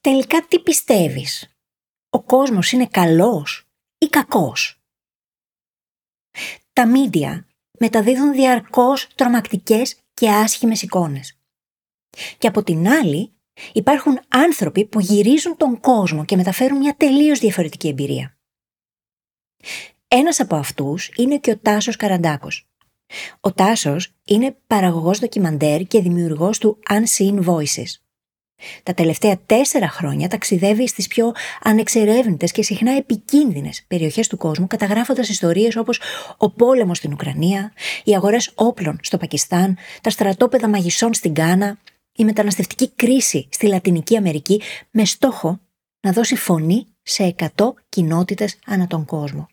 τελικά τι πιστεύεις; Ο κόσμος είναι καλός ή κακός; Τα μίντια μεταδίδουν διαρκώς τρομακτικές και άσχημες εικόνες. Και από την άλλη υπάρχουν άνθρωποι που γυρίζουν τον κόσμο και μεταφέρουν μια τελείως διαφορετική εμπειρία. Ένας από αυτούς είναι και ο Τάσος Καραντάκος. Ο Τάσος είναι παραγωγός ντοκιμαντέρ και δημιουργός του Unseen Voices. Τα τελευταία τέσσερα χρόνια ταξιδεύει στις πιο ανεξερεύνητες και συχνά επικίνδυνες περιοχές του κόσμου καταγράφοντας ιστορίες όπως ο πόλεμος στην Ουκρανία, οι αγορές όπλων στο Πακιστάν, τα στρατόπεδα μαγισσών στην Κάνα, η μεταναστευτική κρίση στη Λατινική Αμερική με στόχο να δώσει φωνή σε 100 κοινότητες ανά τον κόσμο.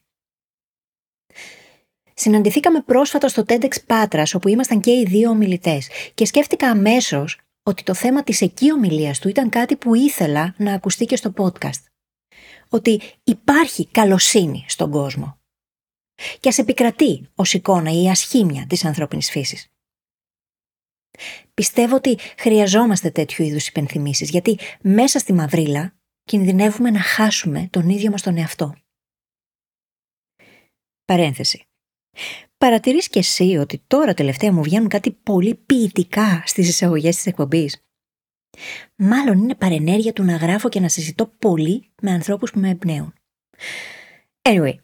Συναντηθήκαμε πρόσφατα στο TEDx Πάτρας, όπου ήμασταν και οι δύο ομιλητές, και σκέφτηκα αμέσως ότι το θέμα της εκεί ομιλίας του ήταν κάτι που ήθελα να ακουστεί και στο podcast. Ότι υπάρχει καλοσύνη στον κόσμο. Και ας επικρατεί ως εικόνα η ασχήμια της ανθρώπινης φύσης. Πιστεύω ότι χρειαζόμαστε τέτοιου είδους υπενθυμίσεις, γιατί μέσα στη μαυρίλα κινδυνεύουμε να χάσουμε τον ίδιο μας τον εαυτό. Παρένθεση. Παρατηρείς και εσύ ότι τώρα τελευταία μου βγαίνουν κάτι πολύ ποιητικά στις εισαγωγές της εκπομπής; Μάλλον είναι παρενέργεια του να γράφω και να συζητώ πολύ με ανθρώπους που με εμπνέουν. Anyway,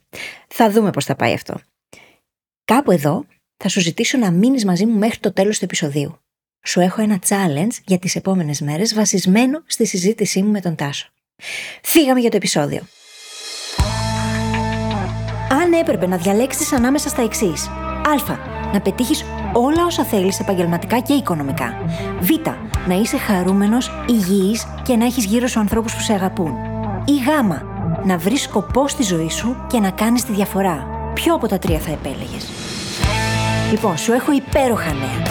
θα δούμε πώς θα πάει αυτό. Κάπου εδώ θα σου ζητήσω να μείνεις μαζί μου μέχρι το τέλος του επεισοδίου. Σου έχω ένα challenge για τις επόμενες μέρες βασισμένο στη συζήτησή μου με τον Τάσο. Φύγαμε για το επεισόδιο αν έπρεπε να διαλέξεις ανάμεσα στα εξής. Α. Να πετύχεις όλα όσα θέλεις επαγγελματικά και οικονομικά. Β. Να είσαι χαρούμενος, υγιής και να έχεις γύρω σου ανθρώπους που σε αγαπούν. Ή Γ. Να βρεις σκοπό στη ζωή σου και να κάνεις τη διαφορά. Ποιο από τα τρία θα επέλεγες; Λοιπόν, σου έχω υπέροχα νέα.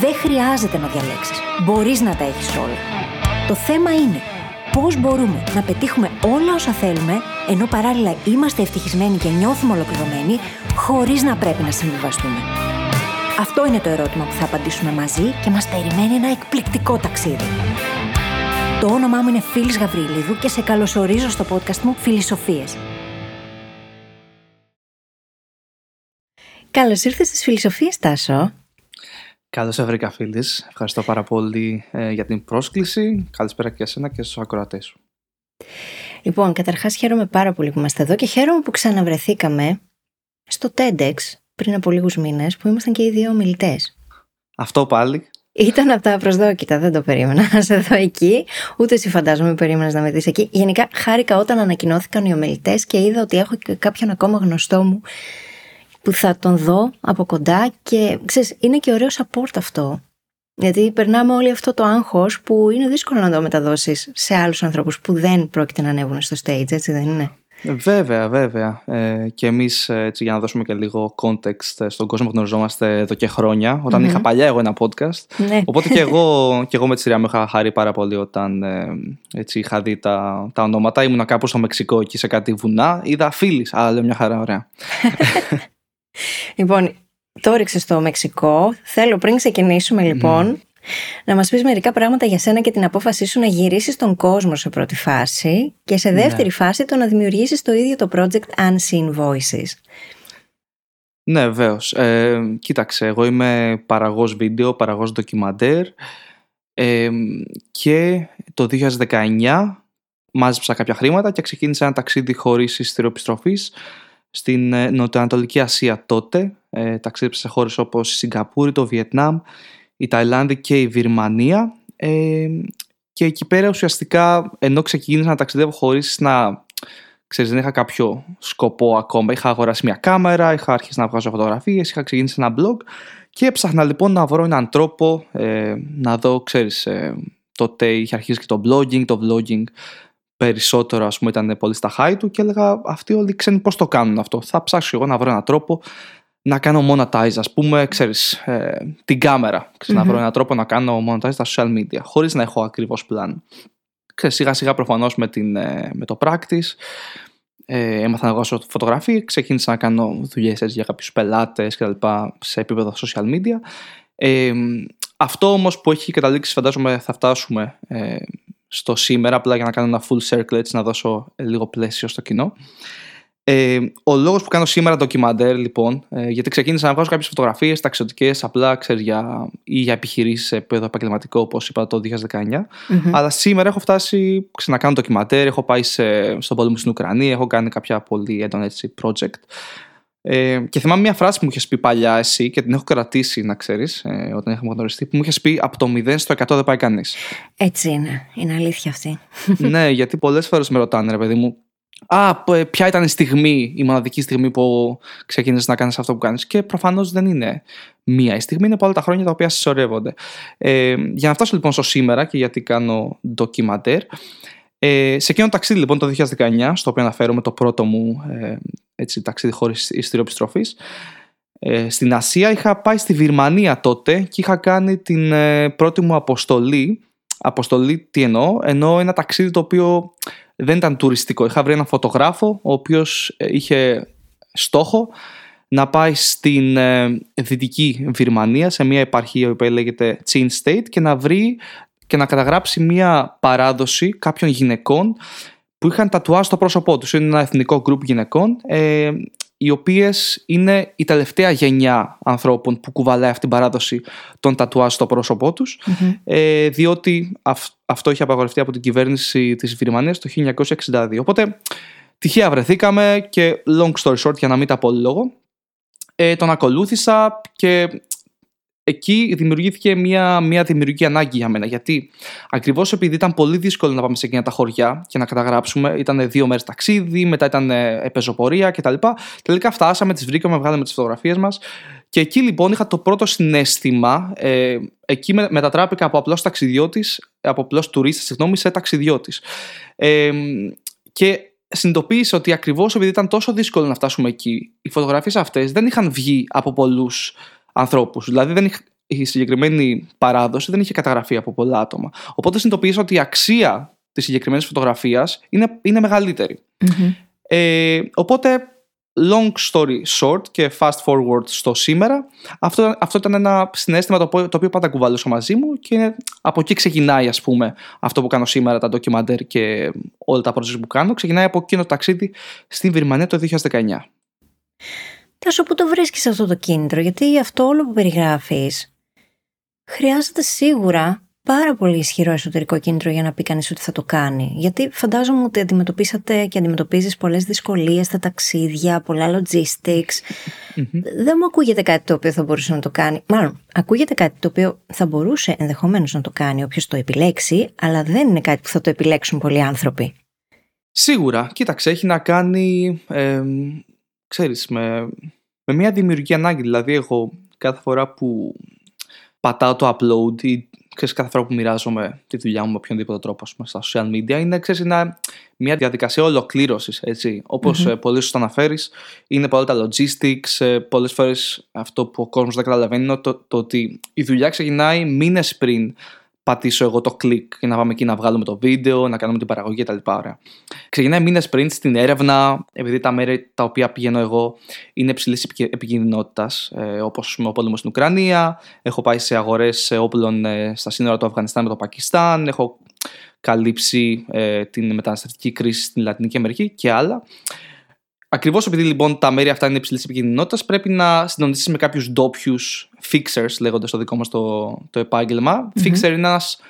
Δεν χρειάζεται να διαλέξεις. Μπορείς να τα έχεις όλα. Το θέμα είναι πώς μπορούμε να πετύχουμε όλα όσα θέλουμε, ενώ παράλληλα είμαστε ευτυχισμένοι και νιώθουμε ολοκληρωμένοι, χωρίς να πρέπει να συμβιβαστούμε. Αυτό είναι το ερώτημα που θα απαντήσουμε μαζί και μας περιμένει ένα εκπληκτικό ταξίδι. Το όνομά μου είναι Φίλης Γαβρίλιδου και σε καλωσορίζω στο podcast μου Φιλισοφίες. Καλώς ήρθες στις Φιλισοφίες, Τάσο. Καλώς σε βρήκα, φίλης. Ευχαριστώ πάρα πολύ ε, για την πρόσκληση. Καλησπέρα και εσένα και στους ακροατές σου. Λοιπόν, καταρχάς χαίρομαι πάρα πολύ που είμαστε εδώ και χαίρομαι που ξαναβρεθήκαμε στο TEDx πριν από λίγους μήνες που ήμασταν και οι δύο ομιλητές. Αυτό πάλι. Ήταν από τα προσδόκητα, δεν το περίμενα να σε δω εκεί. Ούτε εσύ φαντάζομαι περίμενες να με δεις εκεί. Γενικά χάρηκα όταν ανακοινώθηκαν οι ομιλητές και είδα ότι έχω και κάποιον ακόμα γνωστό μου που θα τον δω από κοντά και ξέρεις, είναι και ωραίος support αυτό. Γιατί περνάμε όλο αυτό το άγχος που είναι δύσκολο να το μεταδώσεις σε άλλους ανθρώπους που δεν πρόκειται να ανέβουν στο stage, έτσι δεν είναι; Ε, βέβαια, βέβαια. Ε, και εμείς, για να δώσουμε και λίγο context ε, στον κόσμο που γνωριζόμαστε εδώ και χρόνια, όταν είχα παλιά εγώ ένα podcast. Ναι. Οπότε και εγώ, και εγώ με τη σειρά μου είχα χάρη πάρα πολύ όταν ε, έτσι, είχα δει τα, τα ονόματα. Ήμουνα κάπου στο Μεξικό εκεί σε κάτι βουνά. Είδα φίλης. Αλλά λέω μια χαρά, ωραία. Λοιπόν, το έριξε στο Μεξικό. Θέλω πριν ξεκινήσουμε λοιπόν να μας πεις μερικά πράγματα για σένα και την απόφασή σου να γυρίσεις τον κόσμο σε πρώτη φάση και σε δεύτερη ναι. φάση το να δημιουργήσεις το ίδιο το project Unseen Voices. Ναι, βεβαίως. Ε, κοίταξε, εγώ είμαι παραγός βίντεο, παραγός ντοκιμαντέρ ε, και το 2019 μάζεψα κάποια χρήματα και ξεκίνησα ένα ταξίδι χωρίς ιστηριοπιστροφής στην ε, Νοτιοανατολική Ασία τότε. Ε, ταξίδεψα σε χώρες όπως η Σιγκαπούρη, το Βιετνάμ, η Ταϊλάνδη και η Βυρμανία. Ε, και εκεί πέρα ουσιαστικά ενώ ξεκίνησα να ταξιδεύω χωρίς να ξέρεις, δεν είχα κάποιο σκοπό ακόμα. Είχα αγοράσει μια κάμερα, είχα αρχίσει να βγάζω φωτογραφίες, είχα ξεκινήσει ένα blog και έψαχνα λοιπόν να βρω έναν τρόπο ε, να δω, ξέρεις, ε, τότε είχε αρχίσει και το blogging, το vlogging περισσότερο ας πούμε ήταν πολύ στα high του και έλεγα αυτοί όλοι ξένοι πώς το κάνουν αυτό. Θα ψάξω εγώ να βρω έναν τρόπο να κάνω monetize ας πούμε ξέρεις ε, την κάμερα. να βρω έναν τρόπο να κάνω monetize στα social media χωρίς να έχω ακριβώς plan. Ξέρεις, σιγά σιγά προφανώς με, την, ε, με το practice ε, έμαθα να βγάζω φωτογραφία, ξεκίνησα να κάνω δουλειές για κάποιους πελάτες και σε επίπεδο social media. Ε, αυτό όμως που έχει καταλήξει φαντάζομαι θα φτάσουμε ε, στο σήμερα, απλά για να κάνω ένα full circle έτσι να δώσω λίγο πλαίσιο στο κοινό. Ε, ο λόγος που κάνω σήμερα ντοκιμαντέρ, λοιπόν, ε, γιατί ξεκίνησα να βγάζω κάποιες φωτογραφίες ταξιδιωτικέ, απλά ξέρεις, για, ή για επιχειρήσεις σε επίπεδο επαγγελματικό, όπως είπα το 2019. Mm-hmm. Αλλά σήμερα έχω φτάσει να κάνω ντοκιμαντέρ, έχω πάει σε, στον πόλεμο στην Ουκρανία, έχω κάνει κάποια πολύ έντονα έτσι, project. Ε, και θυμάμαι μια φράση που μου είχες πει παλιά εσύ και την έχω κρατήσει, να ξέρεις, ε, όταν είχαμε γνωριστεί, που μου είχες πει από το 0 στο 100 δεν πάει κανείς. Έτσι είναι. Είναι αλήθεια αυτή. ναι, γιατί πολλές φορές με ρωτάνε, ρε παιδί μου, Α, ποια ήταν η στιγμή, η μοναδική στιγμή που ξεκίνησες να κάνεις αυτό που κάνεις. Και προφανώς δεν είναι μία η στιγμή, είναι πολλά τα χρόνια τα οποία συσσωρεύονται. Ε, για να φτάσω λοιπόν στο σήμερα και γιατί κάνω ντοκιμαντέρ. Ε, σε εκείνο το ταξίδι λοιπόν το 2019, στο οποίο αναφέρομαι το πρώτο μου ε, έτσι, ταξίδι χωρίς ιστήριο επιστροφής, ε, στην Ασία είχα πάει στη Βυρμανία τότε και είχα κάνει την ε, πρώτη μου αποστολή. Αποστολή τι εννοώ, εννοώ ένα ταξίδι το οποίο δεν ήταν τουριστικό. Είχα βρει ένα φωτογράφο ο οποίος ε, είχε στόχο να πάει στην ε, δυτική Βυρμανία σε μια επαρχία που λέγεται Chin State και να βρει και να καταγράψει μια παράδοση κάποιων γυναικών που είχαν τατουά στο πρόσωπό τους. Είναι ένα εθνικό γκρουπ γυναικών ε, οι οποίες είναι η τελευταία γενιά ανθρώπων που κουβαλάει αυτή την παράδοση των τατουάζ στο πρόσωπό τους ε, διότι αυτό είχε απαγορευτεί από την κυβέρνηση της Βυρμανίας το 1962 οπότε τυχαία βρεθήκαμε και long story short για να μην τα πω λόγο ε, τον ακολούθησα και εκεί δημιουργήθηκε μια, μια δημιουργική ανάγκη για μένα. Γιατί ακριβώς επειδή ήταν πολύ δύσκολο να πάμε σε εκείνα τα χωριά και να καταγράψουμε, ήταν δύο μέρες ταξίδι, μετά ήταν επεζοπορία κτλ. Τελικά φτάσαμε, τις βρήκαμε, βγάλαμε τις φωτογραφίες μας. Και εκεί λοιπόν είχα το πρώτο συνέστημα. Ε, εκεί μετατράπηκα από απλός ταξιδιώτης, από απλός τουρίστας, συγγνώμη, σε ταξιδιώτης. Ε, και συνειδητοποίησα ότι ακριβώς επειδή ήταν τόσο δύσκολο να φτάσουμε εκεί, οι φωτογραφίες αυτές δεν είχαν βγει από πολλούς ανθρώπους. Δηλαδή δεν είχε, η συγκεκριμένη παράδοση δεν είχε καταγραφεί από πολλά άτομα. Οπότε συνειδητοποίησα ότι η αξία της συγκεκριμένης φωτογραφίας είναι, είναι Ε, οπότε, long story short και fast forward στο σήμερα, αυτό, αυτό ήταν ένα συνέστημα το, το οποίο πάντα κουβαλούσα μαζί μου και από εκεί ξεκινάει ας πούμε αυτό που κάνω σήμερα, τα ντοκιμαντέρ και όλα τα projects που κάνω, ξεκινάει από εκείνο το ταξίδι στην Βυρμανία το 2019. Τάσο, πού το βρίσκεις αυτό το κίνητρο, γιατί αυτό όλο που περιγράφεις χρειάζεται σίγουρα πάρα πολύ ισχυρό εσωτερικό κίνητρο για να πει κανείς ότι θα το κάνει. Γιατί φαντάζομαι ότι αντιμετωπίσατε και αντιμετωπίζεις πολλές δυσκολίες στα ταξίδια, πολλά logistics. Δεν μου ακούγεται κάτι το οποίο θα μπορούσε να το κάνει. Μάλλον, ακούγεται κάτι το οποίο θα μπορούσε ενδεχομένως να το κάνει όποιος το επιλέξει, αλλά δεν είναι κάτι που θα το επιλέξουν πολλοί άνθρωποι. Σίγουρα. Κοίταξε, έχει να κάνει. Ε, ξέρεις, με, με μια δημιουργική ανάγκη. Δηλαδή, εγώ κάθε φορά που πατάω το upload ή ξέρεις, κάθε φορά που μοιράζομαι τη δουλειά μου με οποιονδήποτε τρόπο πούμε, στα social media είναι ξέρεις, είναι μια διαδικασία ολοκλήρωσης. Όπως mm-hmm. Ε, πολύ σωστά αναφέρεις, είναι πολλά τα logistics. Ε, Πολλές φορές αυτό που ο κόσμος δεν καταλαβαίνει είναι το, το ότι η δουλειά ξεκινάει μήνες πριν πατήσω εγώ το κλικ και να πάμε εκεί να βγάλουμε το βίντεο, να κάνουμε την παραγωγή κτλ. Ωραία. Ξεκινάει μήνες πριν στην έρευνα, επειδή τα μέρη τα οποία πηγαίνω εγώ είναι υψηλής επικίνδυνοτητα, ε, όπως ο πόλεμος στην Ουκρανία. Έχω πάει σε αγορές όπλων ε, στα σύνορα του Αφγανιστάν με το Πακιστάν. Έχω καλύψει ε, την μεταναστευτική κρίση στην Λατινική Αμερική και άλλα. Ακριβώς επειδή λοιπόν τα μέρη αυτά είναι υψηλής επικίνδυνοτητας, πρέπει να συντονίσει με κάποιους ντόπιους fixers, λέγοντας το δικό μας το, το επάγγελμα. Mm-hmm. Fixer είναι ένας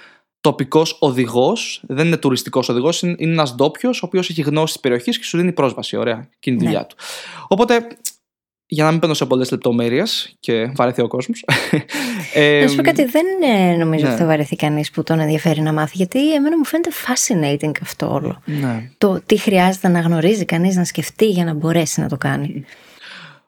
τοπικός οδηγός, δεν είναι τουριστικός οδηγός, είναι, είναι ένας ντόπιος, ο οποίος έχει γνώση της περιοχής και σου δίνει πρόσβαση. Ωραία, και είναι η δουλειά ναι. του. Οπότε για να μην μπαίνω σε πολλές λεπτομέρειες και βαρεθεί ο κόσμος. ε, να σου πω κάτι, δεν νομίζω ναι. ότι θα βαρεθεί κανείς που τον ενδιαφέρει να μάθει, γιατί εμένα μου φαίνεται fascinating αυτό όλο. Ναι. Το τι χρειάζεται να γνωρίζει κανείς να σκεφτεί για να μπορέσει να το κάνει.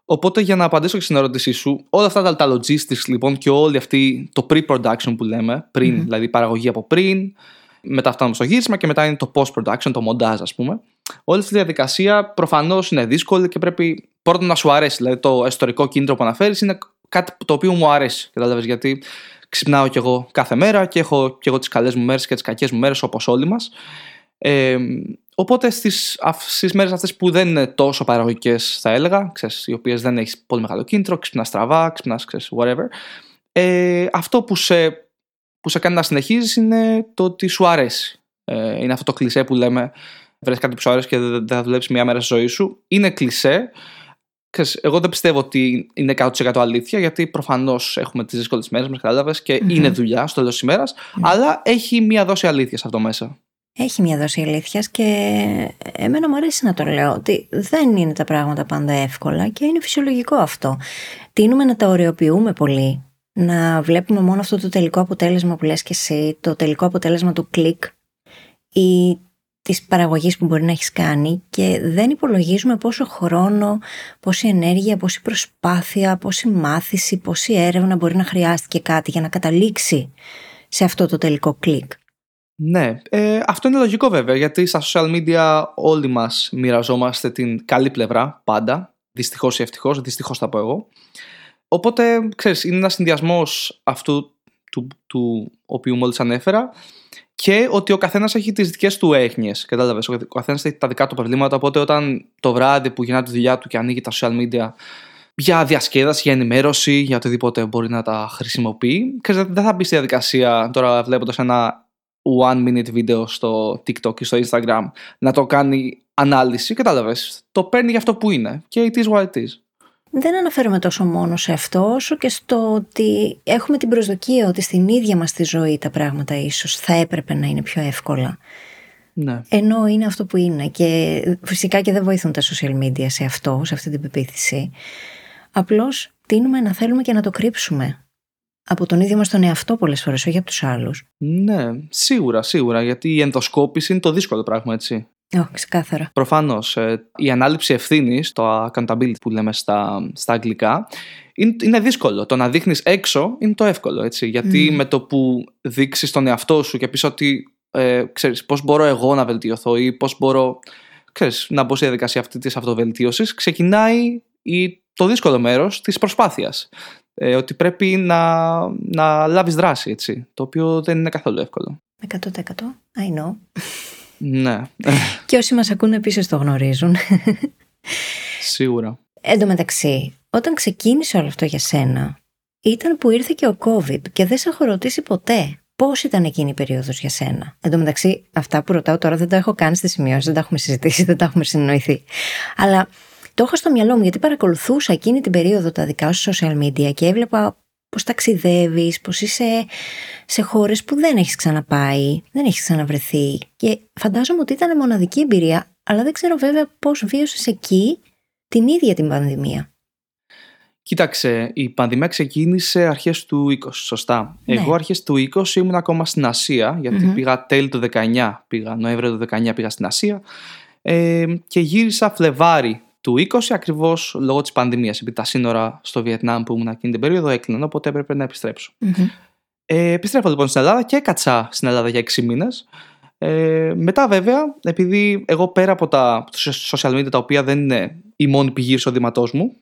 Οπότε για να απαντήσω και στην ερώτησή σου, όλα αυτά τα, τα logistics λοιπόν και όλη αυτή το pre-production που λέμε, πριν, mm-hmm. δηλαδή παραγωγή από πριν, μετά φτάνουμε στο γύρισμα και μετά είναι το post-production, το μοντάζ ας πούμε. Όλη αυτή η διαδικασία προφανώς είναι δύσκολη και πρέπει πρώτον να σου αρέσει. Δηλαδή το ιστορικό κίνητρο που αναφέρεις είναι κάτι το οποίο μου αρέσει. Κατάλαβες γιατί ξυπνάω κι εγώ κάθε μέρα και έχω κι εγώ τις καλές μου μέρες και τις κακές μου μέρες όπως όλοι μας. Ε, οπότε στις, στις μέρες αυτές που δεν είναι τόσο παραγωγικές θα έλεγα, ξέρεις, οι οποίες δεν έχεις πολύ μεγάλο κίνητρο, ξυπνάς στραβά, ξυπνάς ξέρεις, whatever, ε, αυτό που σε, που σε κάνει να συνεχίζεις είναι το ότι σου αρέσει. Ε, είναι αυτό το κλισέ που λέμε βρες κάτι που σου αρέσει και δεν θα δουλέψεις μια μέρα στη ζωή σου. Είναι κλισέ. Εγώ δεν πιστεύω ότι είναι 100% αλήθεια, γιατί προφανώς έχουμε τις δύσκολες μέρες μας, κατάλαβες, και είναι δουλειά στο τέλος της ημέρας, αλλά έχει μία δόση αλήθειας αυτό μέσα. Έχει μία δόση αλήθειας και εμένα μου αρέσει να το λέω ότι δεν είναι τα πράγματα πάντα εύκολα και είναι φυσιολογικό αυτό. Τίνουμε να τα ωρεοποιούμε πολύ, να βλέπουμε μόνο αυτό το τελικό αποτέλεσμα που λες και εσύ, το τελικό αποτέλεσμα του κλικ ή της παραγωγής που μπορεί να έχεις κάνει και δεν υπολογίζουμε πόσο χρόνο, πόση ενέργεια, πόση προσπάθεια, πόση μάθηση, πόση έρευνα μπορεί να χρειάστηκε κάτι για να καταλήξει σε αυτό το τελικό κλικ. Ναι, ε, αυτό είναι λογικό βέβαια γιατί στα social media όλοι μας μοιραζόμαστε την καλή πλευρά πάντα, δυστυχώς ή ευτυχώς, δυστυχώς θα πω εγώ. Οπότε, ξέρεις, είναι ένας συνδυασμός αυτού του, του οποίου μόλις ανέφερα και ότι ο καθένας έχει τις δικές του έχνιε. Κατάλαβες. Ο καθένας έχει τα δικά του προβλήματα. Οπότε όταν το βράδυ που γυρνάει τη δουλειά του και ανοίγει τα social media για διασκέδαση, για ενημέρωση, για οτιδήποτε μπορεί να τα χρησιμοποιεί, δεν θα μπει στη διαδικασία τώρα βλέποντας ένα one minute βίντεο στο TikTok ή στο Instagram να το κάνει ανάλυση. Κατάλαβες. Το παίρνει για αυτό που είναι. Και it is what it is δεν αναφέρομαι τόσο μόνο σε αυτό, όσο και στο ότι έχουμε την προσδοκία ότι στην ίδια μας τη ζωή τα πράγματα ίσως θα έπρεπε να είναι πιο εύκολα. Ναι. Ενώ είναι αυτό που είναι και φυσικά και δεν βοηθούν τα social media σε αυτό, σε αυτή την πεποίθηση. Απλώς τίνουμε να θέλουμε και να το κρύψουμε από τον ίδιο μας τον εαυτό πολλές φορές, όχι από τους άλλους. Ναι, σίγουρα, σίγουρα, γιατί η ενδοσκόπηση είναι το δύσκολο πράγμα, έτσι. Oh, ξεκάθαρα. Προφανώς. Ε, η ανάληψη ευθύνης, το accountability που λέμε στα, στα αγγλικά, είναι, είναι δύσκολο. Το να δείχνεις έξω είναι το εύκολο. Έτσι, γιατί με το που δείξεις τον εαυτό σου και πεις ότι ε, ξέρεις, πώς μπορώ εγώ να βελτιωθώ ή πώς μπορώ ξέρεις, να μπω στη διαδικασία αυτή της αυτοβελτίωσης ξεκινάει η, το δύσκολο μέρος της προσπάθειας ε, ότι πρέπει να, να λάβεις δράση έτσι, το οποίο δεν είναι καθόλου εύκολο 100% I know ναι. Και όσοι μας ακούνε επίσης το γνωρίζουν. Σίγουρα. Εν τω μεταξύ, όταν ξεκίνησε όλο αυτό για σένα, ήταν που ήρθε και ο COVID και δεν σε έχω ρωτήσει ποτέ πώς ήταν εκείνη η περίοδος για σένα. Εν τω μεταξύ, αυτά που ρωτάω τώρα δεν τα έχω κάνει στη σημειώση, δεν τα έχουμε συζητήσει, δεν τα έχουμε συνεννοηθεί. Αλλά το έχω στο μυαλό μου γιατί παρακολουθούσα εκείνη την περίοδο τα δικά σου social media και έβλεπα πώς ταξιδεύεις, πώς είσαι σε χώρες που δεν έχεις ξαναπάει, δεν έχεις ξαναβρεθεί και φαντάζομαι ότι ήταν μοναδική εμπειρία, αλλά δεν ξέρω βέβαια πώς βίωσες εκεί την ίδια την πανδημία. Κοίταξε, η πανδημία ξεκίνησε αρχές του 20, σωστά. Ναι. Εγώ αρχές του 20 ήμουν ακόμα στην Ασία, πήγα τέλη του 19, πήγα Νοέμβριο του 19 πήγα στην Ασία ε, και γύρισα Φλεβάρι του 20 ακριβώς λόγω της πανδημίας. Επειδή τα σύνορα στο Βιετνάμ που ήμουν εκείνη την περίοδο έκλειναν, οπότε έπρεπε να επιστρεψω Ε, επιστρέφω λοιπόν στην Ελλάδα και έκατσα στην Ελλάδα για 6 μήνες. Ε, μετά βέβαια, επειδή εγώ πέρα από τα social media τα οποία δεν είναι η μόνη πηγή εισοδήματό μου,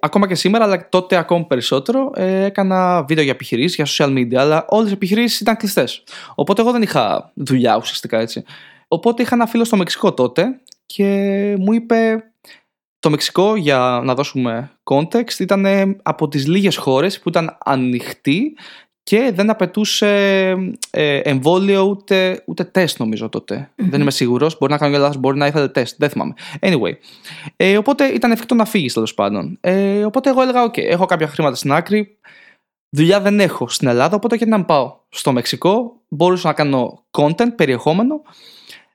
ακόμα και σήμερα, αλλά τότε ακόμα περισσότερο, ε, έκανα βίντεο για επιχειρήσεις, για social media, αλλά όλες οι επιχειρήσεις ήταν κλειστές. Οπότε εγώ δεν είχα δουλειά ουσιαστικά έτσι. Οπότε είχα ένα φίλο στο Μεξικό τότε και μου είπε το Μεξικό, για να δώσουμε context, ήταν από τις λίγες χώρες που ήταν ανοιχτή και δεν απαιτούσε ε, εμβόλιο ούτε, ούτε τεστ νομίζω Δεν είμαι σίγουρος, μπορεί να κάνω λάθος, μπορεί να ήθελε τεστ, δεν θυμάμαι. Anyway, ε, οπότε ήταν εφικτό να φύγεις τέλος πάντων. Ε, οπότε εγώ έλεγα, ok, έχω κάποια χρήματα στην άκρη, δουλειά δεν έχω στην Ελλάδα, οπότε γιατί να πάω στο Μεξικό, μπορούσα να κάνω content, περιεχόμενο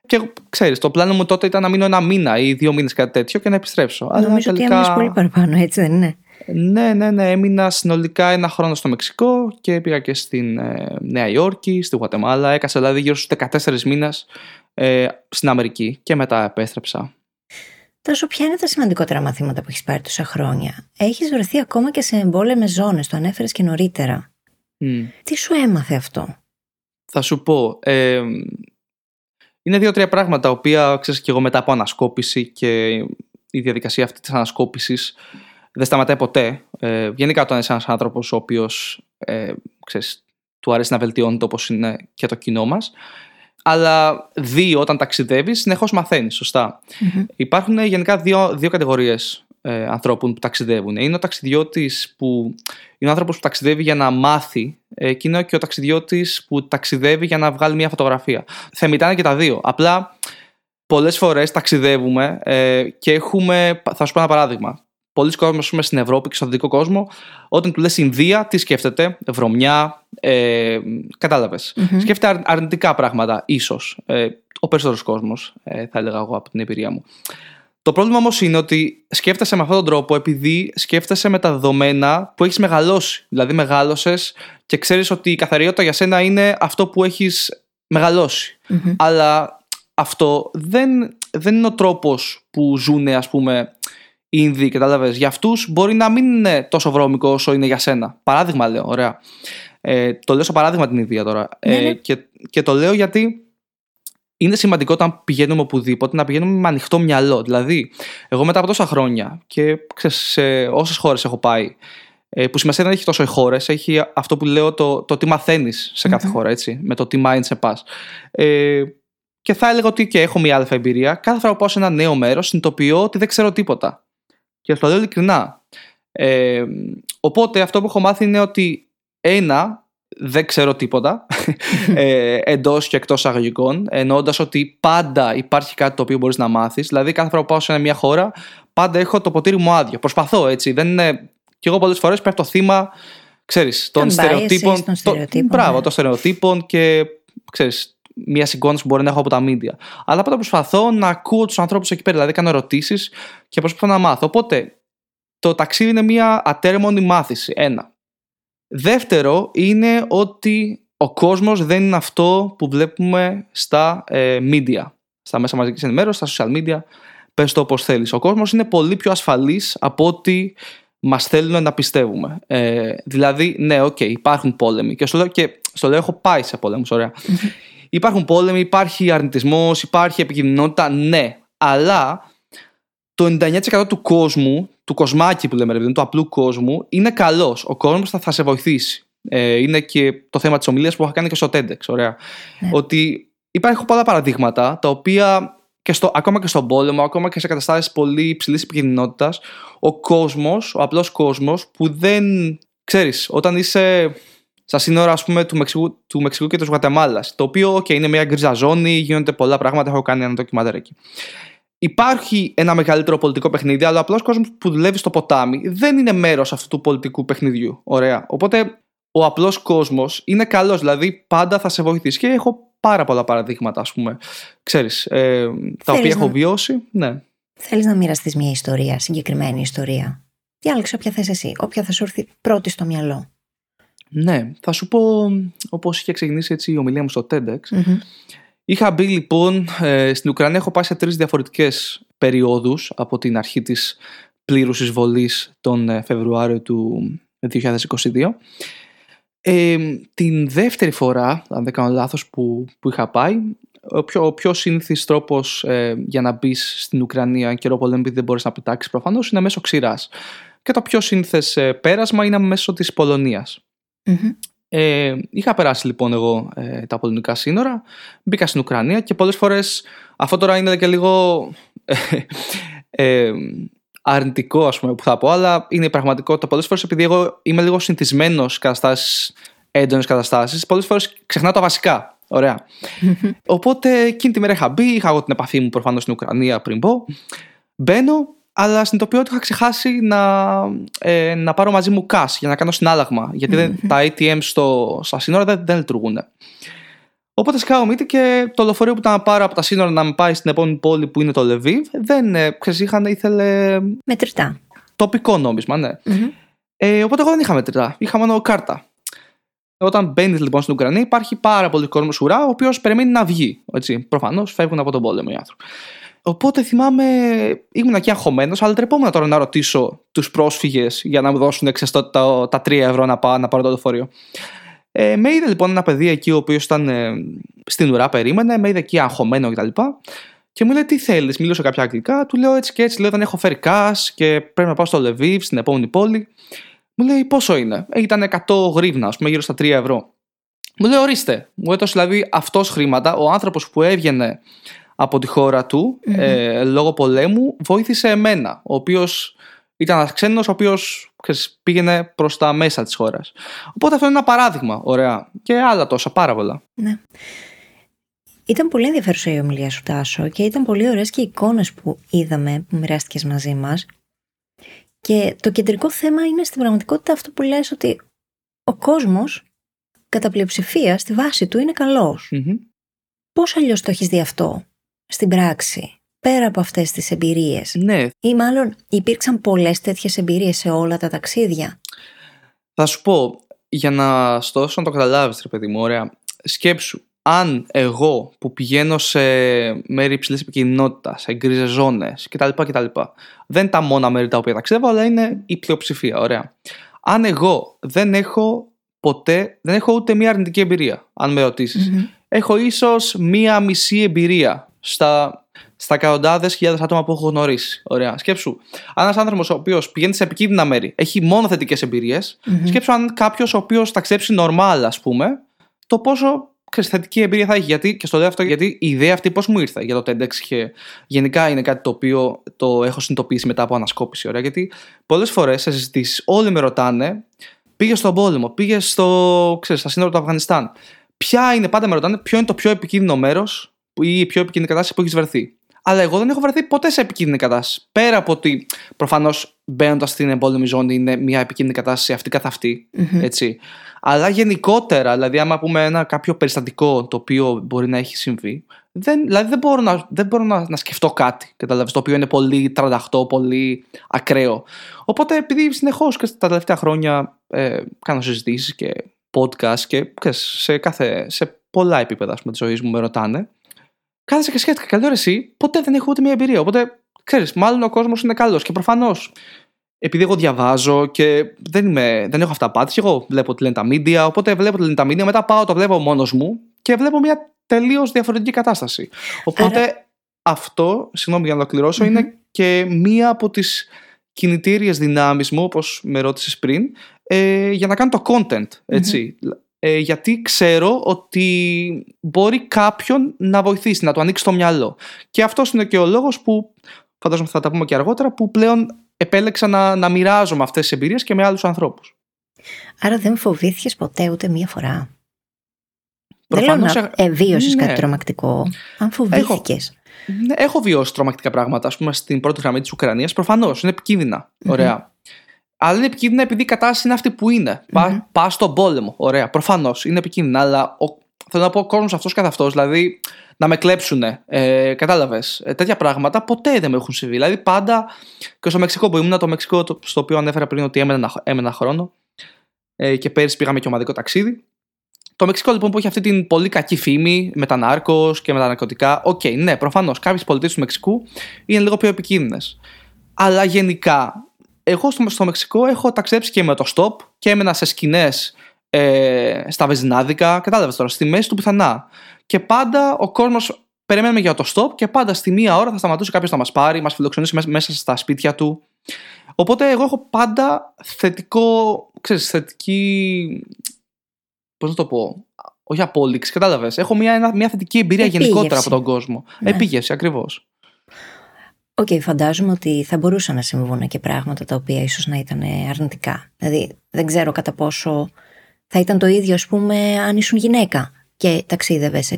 και ξέρεις, το πλάνο μου τότε ήταν να μείνω ένα μήνα ή δύο μήνες κάτι τέτοιο και να επιστρέψω. Νομίζω Αλλά τελικά... ότι έμεινες πολύ παραπάνω, έτσι δεν είναι; Ναι, ναι, ναι. Έμεινα συνολικά ένα χρόνο στο Μεξικό και πήγα και στην ε, Νέα Υόρκη, στη Γουατεμάλα. Έκασα δηλαδή γύρω στους 14 μήνες ε, στην Αμερική και μετά επέστρεψα. Τόσο, ποια είναι τα σημαντικότερα μαθήματα που έχεις πάρει τόσα χρόνια; Έχεις βρεθεί ακόμα και σε εμπόλεμες ζώνες, το ανέφερες και νωρίτερα. Τι σου έμαθε αυτό; Θα σου πω. Ε, είναι δύο-τρία πράγματα τα οποία ξέρεις και εγώ μετά από ανασκόπηση και η διαδικασία αυτή της ανασκόπησης δεν σταματάει ποτέ. Ε, γενικά όταν είσαι ένας άνθρωπος ο οποίος ε, του αρέσει να βελτιώνεται όπως είναι και το κοινό μας. Αλλά δύο, όταν ταξιδεύεις, συνεχώς μαθαίνεις. Υπάρχουν γενικά δύο, δύο κατηγορίες ε, ανθρώπων που ταξιδεύουν. Είναι ο ταξιδιώτης που. Είναι ο άνθρωπος που ταξιδεύει για να μάθει ε, και είναι και ο ταξιδιώτης που ταξιδεύει για να βγάλει μια φωτογραφία. Θεμητά και τα δύο. Απλά πολλές φορές ταξιδεύουμε ε, και έχουμε. Θα σου πω ένα παράδειγμα. Πολλοί κόσμοι στην Ευρώπη και στον δυτικό κόσμο, όταν του λες Ινδία, τι σκέφτεται, βρωμιά, ε, κατάλαβες. Mm-hmm. Σκέφτεται αρνητικά πράγματα, ίσως. Ε, ο περισσότερος κόσμος, ε, θα έλεγα εγώ από την εμπειρία μου. Το πρόβλημα όμως είναι ότι σκέφτεσαι με αυτόν τον τρόπο επειδή σκέφτεσαι με τα δεδομένα που έχεις μεγαλώσει. Δηλαδή, μεγάλωσες και ξέρεις ότι η καθαριότητα για σένα είναι αυτό που έχεις Αλλά αυτό δεν, δεν είναι ο τρόπος που ζουν, ας πούμε, οι Ινδοί, κατάλαβες. Για αυτούς μπορεί να μην είναι τόσο βρώμικο όσο είναι για σένα. Παράδειγμα, λέω, ωραία. Ε, το λέω στο παράδειγμα την Ινδία τώρα. Ναι, ε, ναι. και, και το λέω γιατί είναι σημαντικό όταν πηγαίνουμε οπουδήποτε να πηγαίνουμε με ανοιχτό μυαλό. Δηλαδή, εγώ μετά από τόσα χρόνια και ξέρεις, σε όσες χώρες έχω πάει, ε, που σημασία δεν έχει τόσο οι χώρες, έχει αυτό που λέω το, το τι μαθαίνεις σε καθε χώρα, έτσι, με το τι mind σε πας. Ε, και θα έλεγα ότι και έχω μια άλλη εμπειρία. Κάθε φορά που πάω σε ένα νέο μέρος, συνειδητοποιώ ότι δεν ξέρω τίποτα. Και το λέω ειλικρινά. Ε, οπότε αυτό που έχω μάθει είναι ότι ένα, δεν ξέρω τίποτα ε, εντός και εκτός αγωγικών, εννοώντας ότι πάντα υπάρχει κάτι το οποίο μπορείς να μάθεις. Δηλαδή, κάθε φορά που πάω σε μια χώρα, πάντα έχω το ποτήρι μου άδειο. Προσπαθώ έτσι. Δεν είναι... Και εγώ πολλές φορές πέφτω θύμα ξέρεις, των στερεοτύπων. Το... Μπράβο, ναι. των στερεοτύπων και ξέρεις, μια συγκόνηση που μπορεί να έχω από τα media. Αλλά πάντα προσπαθώ να ακούω τους ανθρώπους εκεί πέρα. Δηλαδή, κάνω ερωτήσεις και προσπαθώ να μάθω. Οπότε, το ταξίδι είναι μια ατέρμονη μάθηση. Ένα. Δεύτερο είναι ότι ο κόσμος δεν είναι αυτό που βλέπουμε στα ε, media, στα μέσα μαζικής ενημέρωσης, στα social media, πες το όπως θέλεις. Ο κόσμος είναι πολύ πιο ασφαλής από ό,τι μας θέλουν να πιστεύουμε. Ε, δηλαδή, ναι, OK, okay, υπάρχουν πόλεμοι και στο λέω, και στο λέω έχω πάει σε πόλεμους, Υπάρχουν πόλεμοι, υπάρχει αρνητισμός, υπάρχει επικινδυνότητα, ναι, αλλά το 99% του κόσμου, του κοσμάκι που λέμε, δηλαδή, του απλού κόσμου, είναι καλός. Ο κόσμος θα, θα σε βοηθήσει. Ε, είναι και το θέμα της ομιλίας που είχα κάνει και στο TEDx. Ωραία. Ναι. Ότι υπάρχουν πολλά παραδείγματα τα οποία και στο, ακόμα και στον πόλεμο, ακόμα και σε καταστάσεις πολύ υψηλής επικοινωνία, ο κόσμος, ο απλός κόσμος που δεν. ξέρεις, όταν είσαι στα σύνορα ας πούμε, του, Μεξικού, του Μεξικού και της Γουατεμάλας, το οποίο okay, είναι μια γκριζα ζώνη, γίνονται πολλά πράγματα. Έχω κάνει ένα ντοκιμαντέρ εκεί υπάρχει ένα μεγαλύτερο πολιτικό παιχνίδι, αλλά ο απλός κόσμος που δουλεύει στο ποτάμι δεν είναι μέρος αυτού του πολιτικού παιχνιδιού. Ωραία. Οπότε ο απλός κόσμος είναι καλός, δηλαδή πάντα θα σε βοηθήσει. Και έχω πάρα πολλά παραδείγματα, ας πούμε, ξέρεις, ε, τα οποία έχω βιώσει. Ναι. Θέλεις να μοιραστείς μια ιστορία, συγκεκριμένη ιστορία. Διάλεξε όποια θες εσύ, όποια θα σου έρθει πρώτη στο μυαλό. Ναι, θα σου πω όπως είχε ξεκινήσει έτσι η ομιλία μου στο TEDx. Είχα μπει λοιπόν ε, στην Ουκρανία, έχω πάει σε τρεις διαφορετικές περιόδους από την αρχή της πλήρους εισβολής τον ε, Φεβρουάριο του 2022. Ε, την δεύτερη φορά, αν δεν κάνω λάθος, που, που είχα πάει, ο πιο, ο πιο σύνηθις τρόπος για να μπεις στην Ουκρανία εν καιρό πολέμου επειδή δεν μπορείς να πετάξεις προφανώς είναι μέσω ξηράς. Και το πιο σύνηθες πέρασμα είναι μέσω της πολωνιας ε, είχα περάσει λοιπόν εγώ ε, τα πολωνικά σύνορα, μπήκα στην Ουκρανία και πολλές φορές αυτό τώρα είναι και λίγο ε, ε, αρνητικό ας πούμε που θα πω, αλλά είναι η πραγματικότητα. Πολλές φορές επειδή εγώ είμαι λίγο συνηθισμένος σε καταστάσεις, έντονες καταστάσεις, πολλές φορές ξεχνάω τα βασικά. Ωραία. Οπότε εκείνη τη μέρα είχα μπει, είχα εγώ την επαφή μου προφανώς στην Ουκρανία πριν πω. Μπαίνω, αλλά συνειδητοποιώ ότι είχα ξεχάσει να, ε, να πάρω μαζί μου cash για να κάνω συνάλλαγμα. Γιατί τα ATM στο, στα σύνορα δεν, δεν λειτουργούν. Οπότε σκάω μύτη και το λεωφορείο που ήταν να πάρω από τα σύνορα να με πάει στην επόμενη πόλη που είναι το Λεβίβ, δεν ε, ξέρεις, είχαν, ήθελε. Μετρητά. Τοπικό νόμισμα, ναι. Ε, οπότε εγώ δεν είχα μετρητά. Είχα μόνο κάρτα. Όταν μπαίνεις λοιπόν στην Ουκρανία, υπάρχει πάρα πολύ κόσμος ουρά, ο οποίος περιμένει να βγει. Προφανώς φεύγουν από τον πόλεμο οι άνθρωποι. Οπότε θυμάμαι, ήμουν εκεί αγχωμένος, αλλά τρεπόμουν τώρα να ρωτήσω τους πρόσφυγες για να μου δώσουν ξεστό, τα, τα 3 ευρώ να, πάω, να πάρω το λεωφορείο. Ε, με είδε λοιπόν ένα παιδί εκεί, ο οποίος ήταν ε, στην ουρά, περίμενε, με είδε εκεί αγχωμένο κτλ. Και, και μου λέει: Τι θέλεις, μιλούσα κάποια αγγλικά. Του λέω έτσι και έτσι, λέω: Δεν έχω φέρει cash και πρέπει να πάω στο Λεβίβ, στην επόμενη πόλη. Μου λέει: Πόσο είναι; Ε, ήταν 100 γρήγονα, ας πούμε, γύρω στα 3 ευρώ. Μου λέει: Ορίστε. Μου έδωσε δηλαδή αυτός χρήματα, ο άνθρωπος που έβγαινε από τη χώρα του ε, λόγω πολέμου βοήθησε εμένα, ο οποίος ήταν ένας ξένος ο οποίος πήγαινε προς τα μέσα της χώρας. Οπότε αυτό είναι ένα παράδειγμα, ωραία. Και άλλα τόσα, πάρα πολλά. Ναι. Ήταν πολύ ενδιαφέρουσα η ομιλία σου, Τάσο, και ήταν πολύ ωραίες και οι εικόνες που είδαμε, που μοιράστηκες μαζί μας. Και το κεντρικό θέμα είναι στην πραγματικότητα αυτό που λες ότι ο κόσμος, κατά πλειοψηφία, στη βάση του είναι καλός. Mm-hmm. Πώς αλλιώς το έχεις δει αυτό; Στην πράξη, πέρα από αυτές τις εμπειρίες. Ναι. Ή μάλλον υπήρξαν πολλές τέτοιες εμπειρίες σε όλα τα ταξίδια; Θα σου πω, για να στο δώσω να το καταλάβεις ρε παιδί μου, ωραία. Σκέψου, αν εγώ που πηγαίνω σε μέρη υψηλής επικοινωνότητα, σε γκρίζες ζώνες κτλ, κτλ. Δεν τα μόνα μέρη τα οποία ταξιδεύω, αλλά είναι η πλειοψηφία. Ωραία. Αν εγώ δεν έχω ποτέ, δεν έχω ούτε μία αρνητική εμπειρία, αν με ρωτησει Έχω ίσως μία μισή εμπειρία στα στα εκατοντάδες χιλιάδες άτομα που έχω γνωρίσει. Ωραία. Σκέψου, αν ένας άνθρωπος ο οποίος πηγαίνει σε επικίνδυνα μέρη έχει μόνο θετικές εμπειρίες, mm-hmm. σκέψου αν κάποιος ο οποίος ταξιδέψει νορμάλ, ας πούμε, το πόσο ξέρεις, θετική εμπειρία θα έχει. Γιατί, και στο λέω αυτό γιατί η ιδέα αυτή πώς μου ήρθε για το TEDx και γενικά είναι κάτι το οποίο το έχω συνειδητοποιήσει μετά από ανασκόπηση. Ωραία. Γιατί πολλές φορές σε συζητήσεις όλοι με ρωτάνε, πήγες στον πόλεμο, πήγες στο, ξέρεις, στα σύνορα του Αφγανιστάν. Ποια είναι, πάντα με ρωτάνε, ποιο είναι το πιο επικίνδυνο μέρος ή η πιο επικίνδυνη κατάσταση που έχεις βρεθεί. Αλλά εγώ δεν έχω βρεθεί ποτέ σε επικίνδυνη κατάσταση. Πέρα από ότι προφανώς μπαίνοντας στην εμπόλεμη ζώνη είναι μια επικίνδυνη κατάσταση αυτή καθ' αυτη Έτσι. Αλλά γενικότερα, δηλαδή, άμα πούμε ένα κάποιο περιστατικό το οποίο μπορεί να έχει συμβεί, δεν, δηλαδή δεν μπορώ να, δεν μπορώ να, να σκεφτώ κάτι καταλάβεις, το οποίο είναι πολύ 38, πολύ ακραίο. Οπότε, επειδή συνεχώς και τα τελευταία χρόνια ε, κάνω συζητήσεις και podcast και σε, κάθε, σε πολλά επίπεδα της ζωής μου με ρωτάνε, κάθεσα και σκέφτηκα. Καλό εσύ, ποτέ δεν έχω ούτε μια εμπειρία. Οπότε, ξέρεις, μάλλον ο κόσμος είναι καλός. Και προφανώς, επειδή εγώ διαβάζω και δεν, είμαι, δεν έχω αυτά πάτηση, εγώ βλέπω τι λένε τα media. Οπότε βλέπω τι λένε τα media, μετά πάω, το βλέπω μόνος μου και βλέπω μια τελείως διαφορετική κατάσταση. Οπότε αυτό, συγγνώμη για να ολοκληρωσω είναι και μία από τις κινητήριες δυνάμεις μου, όπως με ρώτησες πριν, ε, για να κάνω το content. Έτσι ε, γιατί ξέρω ότι μπορεί κάποιον να βοηθήσει, να του ανοίξει το μυαλό. Και αυτός είναι και ο λόγος που, φαντάζομαι θα τα πούμε και αργότερα, που πλέον επέλεξα να, να μοιράζομαι αυτές τις εμπειρίες και με άλλους ανθρώπους. Άρα δεν φοβήθηκες ποτέ ούτε μία φορά; Προφανώς, δεν λέω να ναι. κάτι τρομακτικό. Αν φοβήθηκες. Έχω, ναι, έχω βιώσει τρομακτικά πράγματα. Α πούμε, στην πρώτη γραμμή της Ουκρανίας. Προφανώς είναι επικίνδυνα. Ωραία. Αλλά είναι επικίνδυνα επειδή η κατάσταση είναι αυτή που είναι. Mm-hmm. Πας στον πόλεμο. Ωραία. Προφανώς είναι επικίνδυνα. Αλλά ο, θέλω να πω ο κόσμος αυτός καθ' αυτός, δηλαδή να με κλέψουν. Ε, Κατάλαβες. Ε, τέτοια πράγματα ποτέ δεν με έχουν συμβεί. Δηλαδή πάντα και στο Μεξικό που ήμουν, το Μεξικό το, στο οποίο ανέφερα πριν ότι έμενα, έμενα χρόνο. Ε, και πέρυσι πήγαμε και ομαδικό ταξίδι. Το Μεξικό λοιπόν που έχει αυτή την πολύ κακή φήμη με τα νάρκο και με τα ναρκωτικά. OK, okay, ναι, προφανώς κάποιες πολιτείες του Μεξικού είναι λίγο πιο επικίνδυνες. Αλλά γενικά εγώ στο, στο Μεξικό έχω ταξιδέψει και με το stop και έμενα σε σκηνές ε, στα βενζινάδικα. Κατάλαβες τώρα, στη μέση του πουθενά. Και πάντα ο κόσμος περιμένουμε για το stop και πάντα στη μία ώρα θα σταματούσε κάποιος να μας πάρει, μας φιλοξενήσει μέσα στα σπίτια του. Οπότε εγώ έχω πάντα θετικό, ξέρεις, θετική, πώς να το πω, όχι απόληξη, κατάλαβες. Έχω μια, μια θετική εμπειρία Επίγευση. γενικότερα από τον κόσμο. Ναι. Επίγευση, ακριβώς. OK, okay, φαντάζομαι ότι θα μπορούσαν να συμβούν και πράγματα τα οποία ίσως να ήταν αρνητικά. Δηλαδή, δεν ξέρω κατά πόσο θα ήταν το ίδιο, ας πούμε, αν ήσουν γυναίκα και ταξίδευες.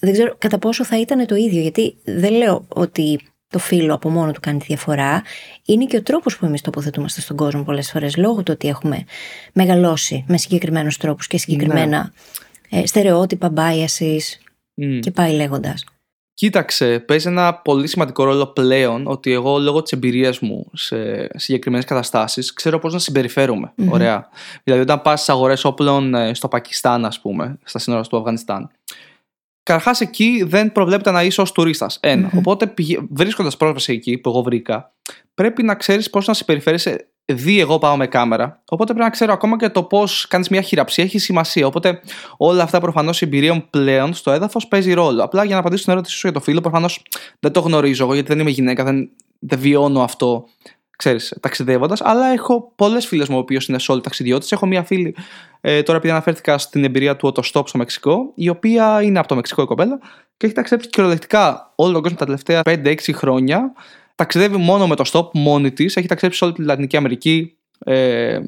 Δεν ξέρω κατά πόσο θα ήταν το ίδιο, γιατί δεν λέω ότι το φύλο από μόνο του κάνει τη διαφορά. Είναι και ο τρόπος που εμείς τοποθετούμαστε στον κόσμο πολλές φορές, λόγω του ότι έχουμε μεγαλώσει με συγκεκριμένους τρόπους και συγκεκριμένα ναι. ε, στερεότυπα, biases και πάει λέγοντας. Κοίταξε, παίζει ένα πολύ σημαντικό ρόλο πλέον ότι εγώ λόγω της εμπειρίας μου σε συγκεκριμένες καταστάσεις ξέρω πώς να συμπεριφερομαι Ωραία. Δηλαδή, όταν πας στις αγορές όπλων ε, στο Πακιστάν, ας πούμε, στα σύνορα του Αφγανιστάν. Καταρχάς, εκεί δεν προβλέπεται να είσαι ως τουρίστας. Ένα. Mm-hmm. Οπότε, βρίσκοντας πρόσβαση εκεί που εγώ βρήκα, πρέπει να ξέρεις πώς να συμπεριφέρεσαι δει εγώ πάω με κάμερα. Οπότε πρέπει να ξέρω ακόμα και το πώς κάνεις μια χειραψία έχει σημασία. Οπότε όλα αυτά προφανώς η εμπειρία μου πλέον στο έδαφος παίζει ρόλο. Απλά για να απαντήσω στην ερώτηση σου για το φίλο, προφανώς δεν το γνωρίζω εγώ γιατί δεν είμαι γυναίκα, δεν, δεν βιώνω αυτό ξέρεις, ταξιδεύοντας, αλλά έχω πολλές φίλες μου, ο οποίος είναι σόλ ταξιδιώτες. Έχω μία φίλη, ε, τώρα επειδή αναφέρθηκα στην εμπειρία του Autostop στο Μεξικό, η οποία είναι από το Μεξικό η κοπέλα και έχει ταξιδέψει κυριολεκτικά όλο τον κόσμο τα τελευταία 5-6 χρόνια. Ταξιδεύει μόνο με το stop μόνη της. Έχει ταξιδέψει σε όλη τη Λατινική Αμερική. Ε,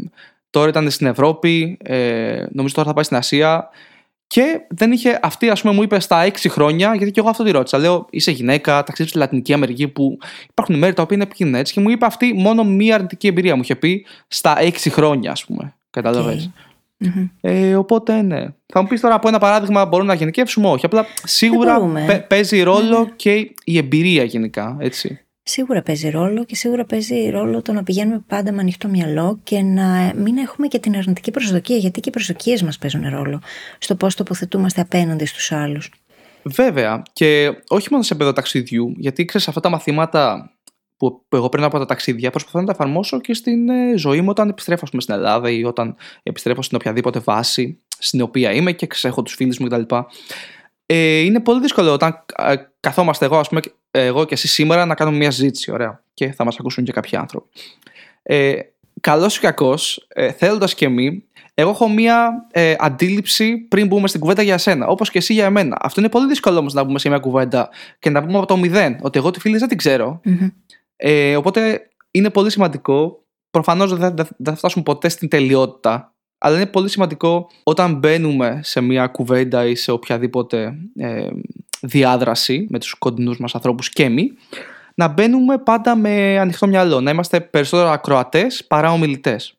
τώρα ήταν στην Ευρώπη. Ε, νομίζω τώρα θα πάει στην Ασία. Και δεν είχε, αυτή ας πούμε μου είπε στα 6 χρόνια, γιατί και εγώ αυτό τη ρώτησα. Λέω, είσαι γυναίκα, ταξίδευε στη Λατινική Αμερική που υπάρχουν μέρη τα οποία είναι επικίνδυνα έτσι. Και μου είπε αυτή μόνο μία αρνητική εμπειρία. Μου είχε πει στα 6 χρόνια, ας πούμε. Κατάλαβες; Ε, οπότε ναι. Θα μου πεις τώρα από ένα παράδειγμα μπορούμε να γενικεύσουμε, όχι. Απλά σίγουρα παίζει ρόλο ναι. και η εμπειρία γενικά. Έτσι. Σίγουρα παίζει ρόλο και σίγουρα παίζει ρόλο το να πηγαίνουμε πάντα με ανοιχτό μυαλό και να μην έχουμε και την αρνητική προσδοκία, γιατί και οι προσδοκίες μας παίζουν ρόλο στο πώς τοποθετούμαστε απέναντι στους άλλους. Βέβαια. Και όχι μόνο σε επίπεδο ταξιδιού, γιατί ξέρεις αυτά τα μαθήματα που εγώ πριν από τα ταξίδια προσπαθώ να τα εφαρμόσω και στην ε, ζωή μου όταν επιστρέφω πούμε, στην Ελλάδα ή όταν επιστρέφω στην οποιαδήποτε βάση στην οποία είμαι και έχω τους φίλους μου κτλ. Ε, είναι πολύ δύσκολο όταν ε, καθόμαστε εγώ, ας πούμε, εγώ και εσύ σήμερα να κάνουμε μια συζήτηση, ωραία, και θα μας ακούσουν και κάποιοι άνθρωποι. Ε, καλός ή κακός, ε, θέλοντας και εμεί, εγώ έχω μια ε, αντίληψη πριν μπούμε στην κουβέντα για σένα, όπως και εσύ για εμένα. Αυτό είναι πολύ δύσκολο όμως να μπούμε σε μια κουβέντα και να πούμε από το μηδέν, ότι εγώ τη φίλη δεν την ξερω Ε, οπότε είναι πολύ σημαντικό. Προφανώς δεν θα, θα φτάσουμε ποτέ στην τελειότητα αλλά είναι πολύ σημαντικό όταν μπαίνουμε σε μια κουβέντα ή σε οποιαδήποτε ε, διάδραση με τους κοντινούς μας ανθρώπους και εμείς, να μπαίνουμε πάντα με ανοιχτό μυαλό, να είμαστε περισσότερο ακροατές παρά ομιλητές.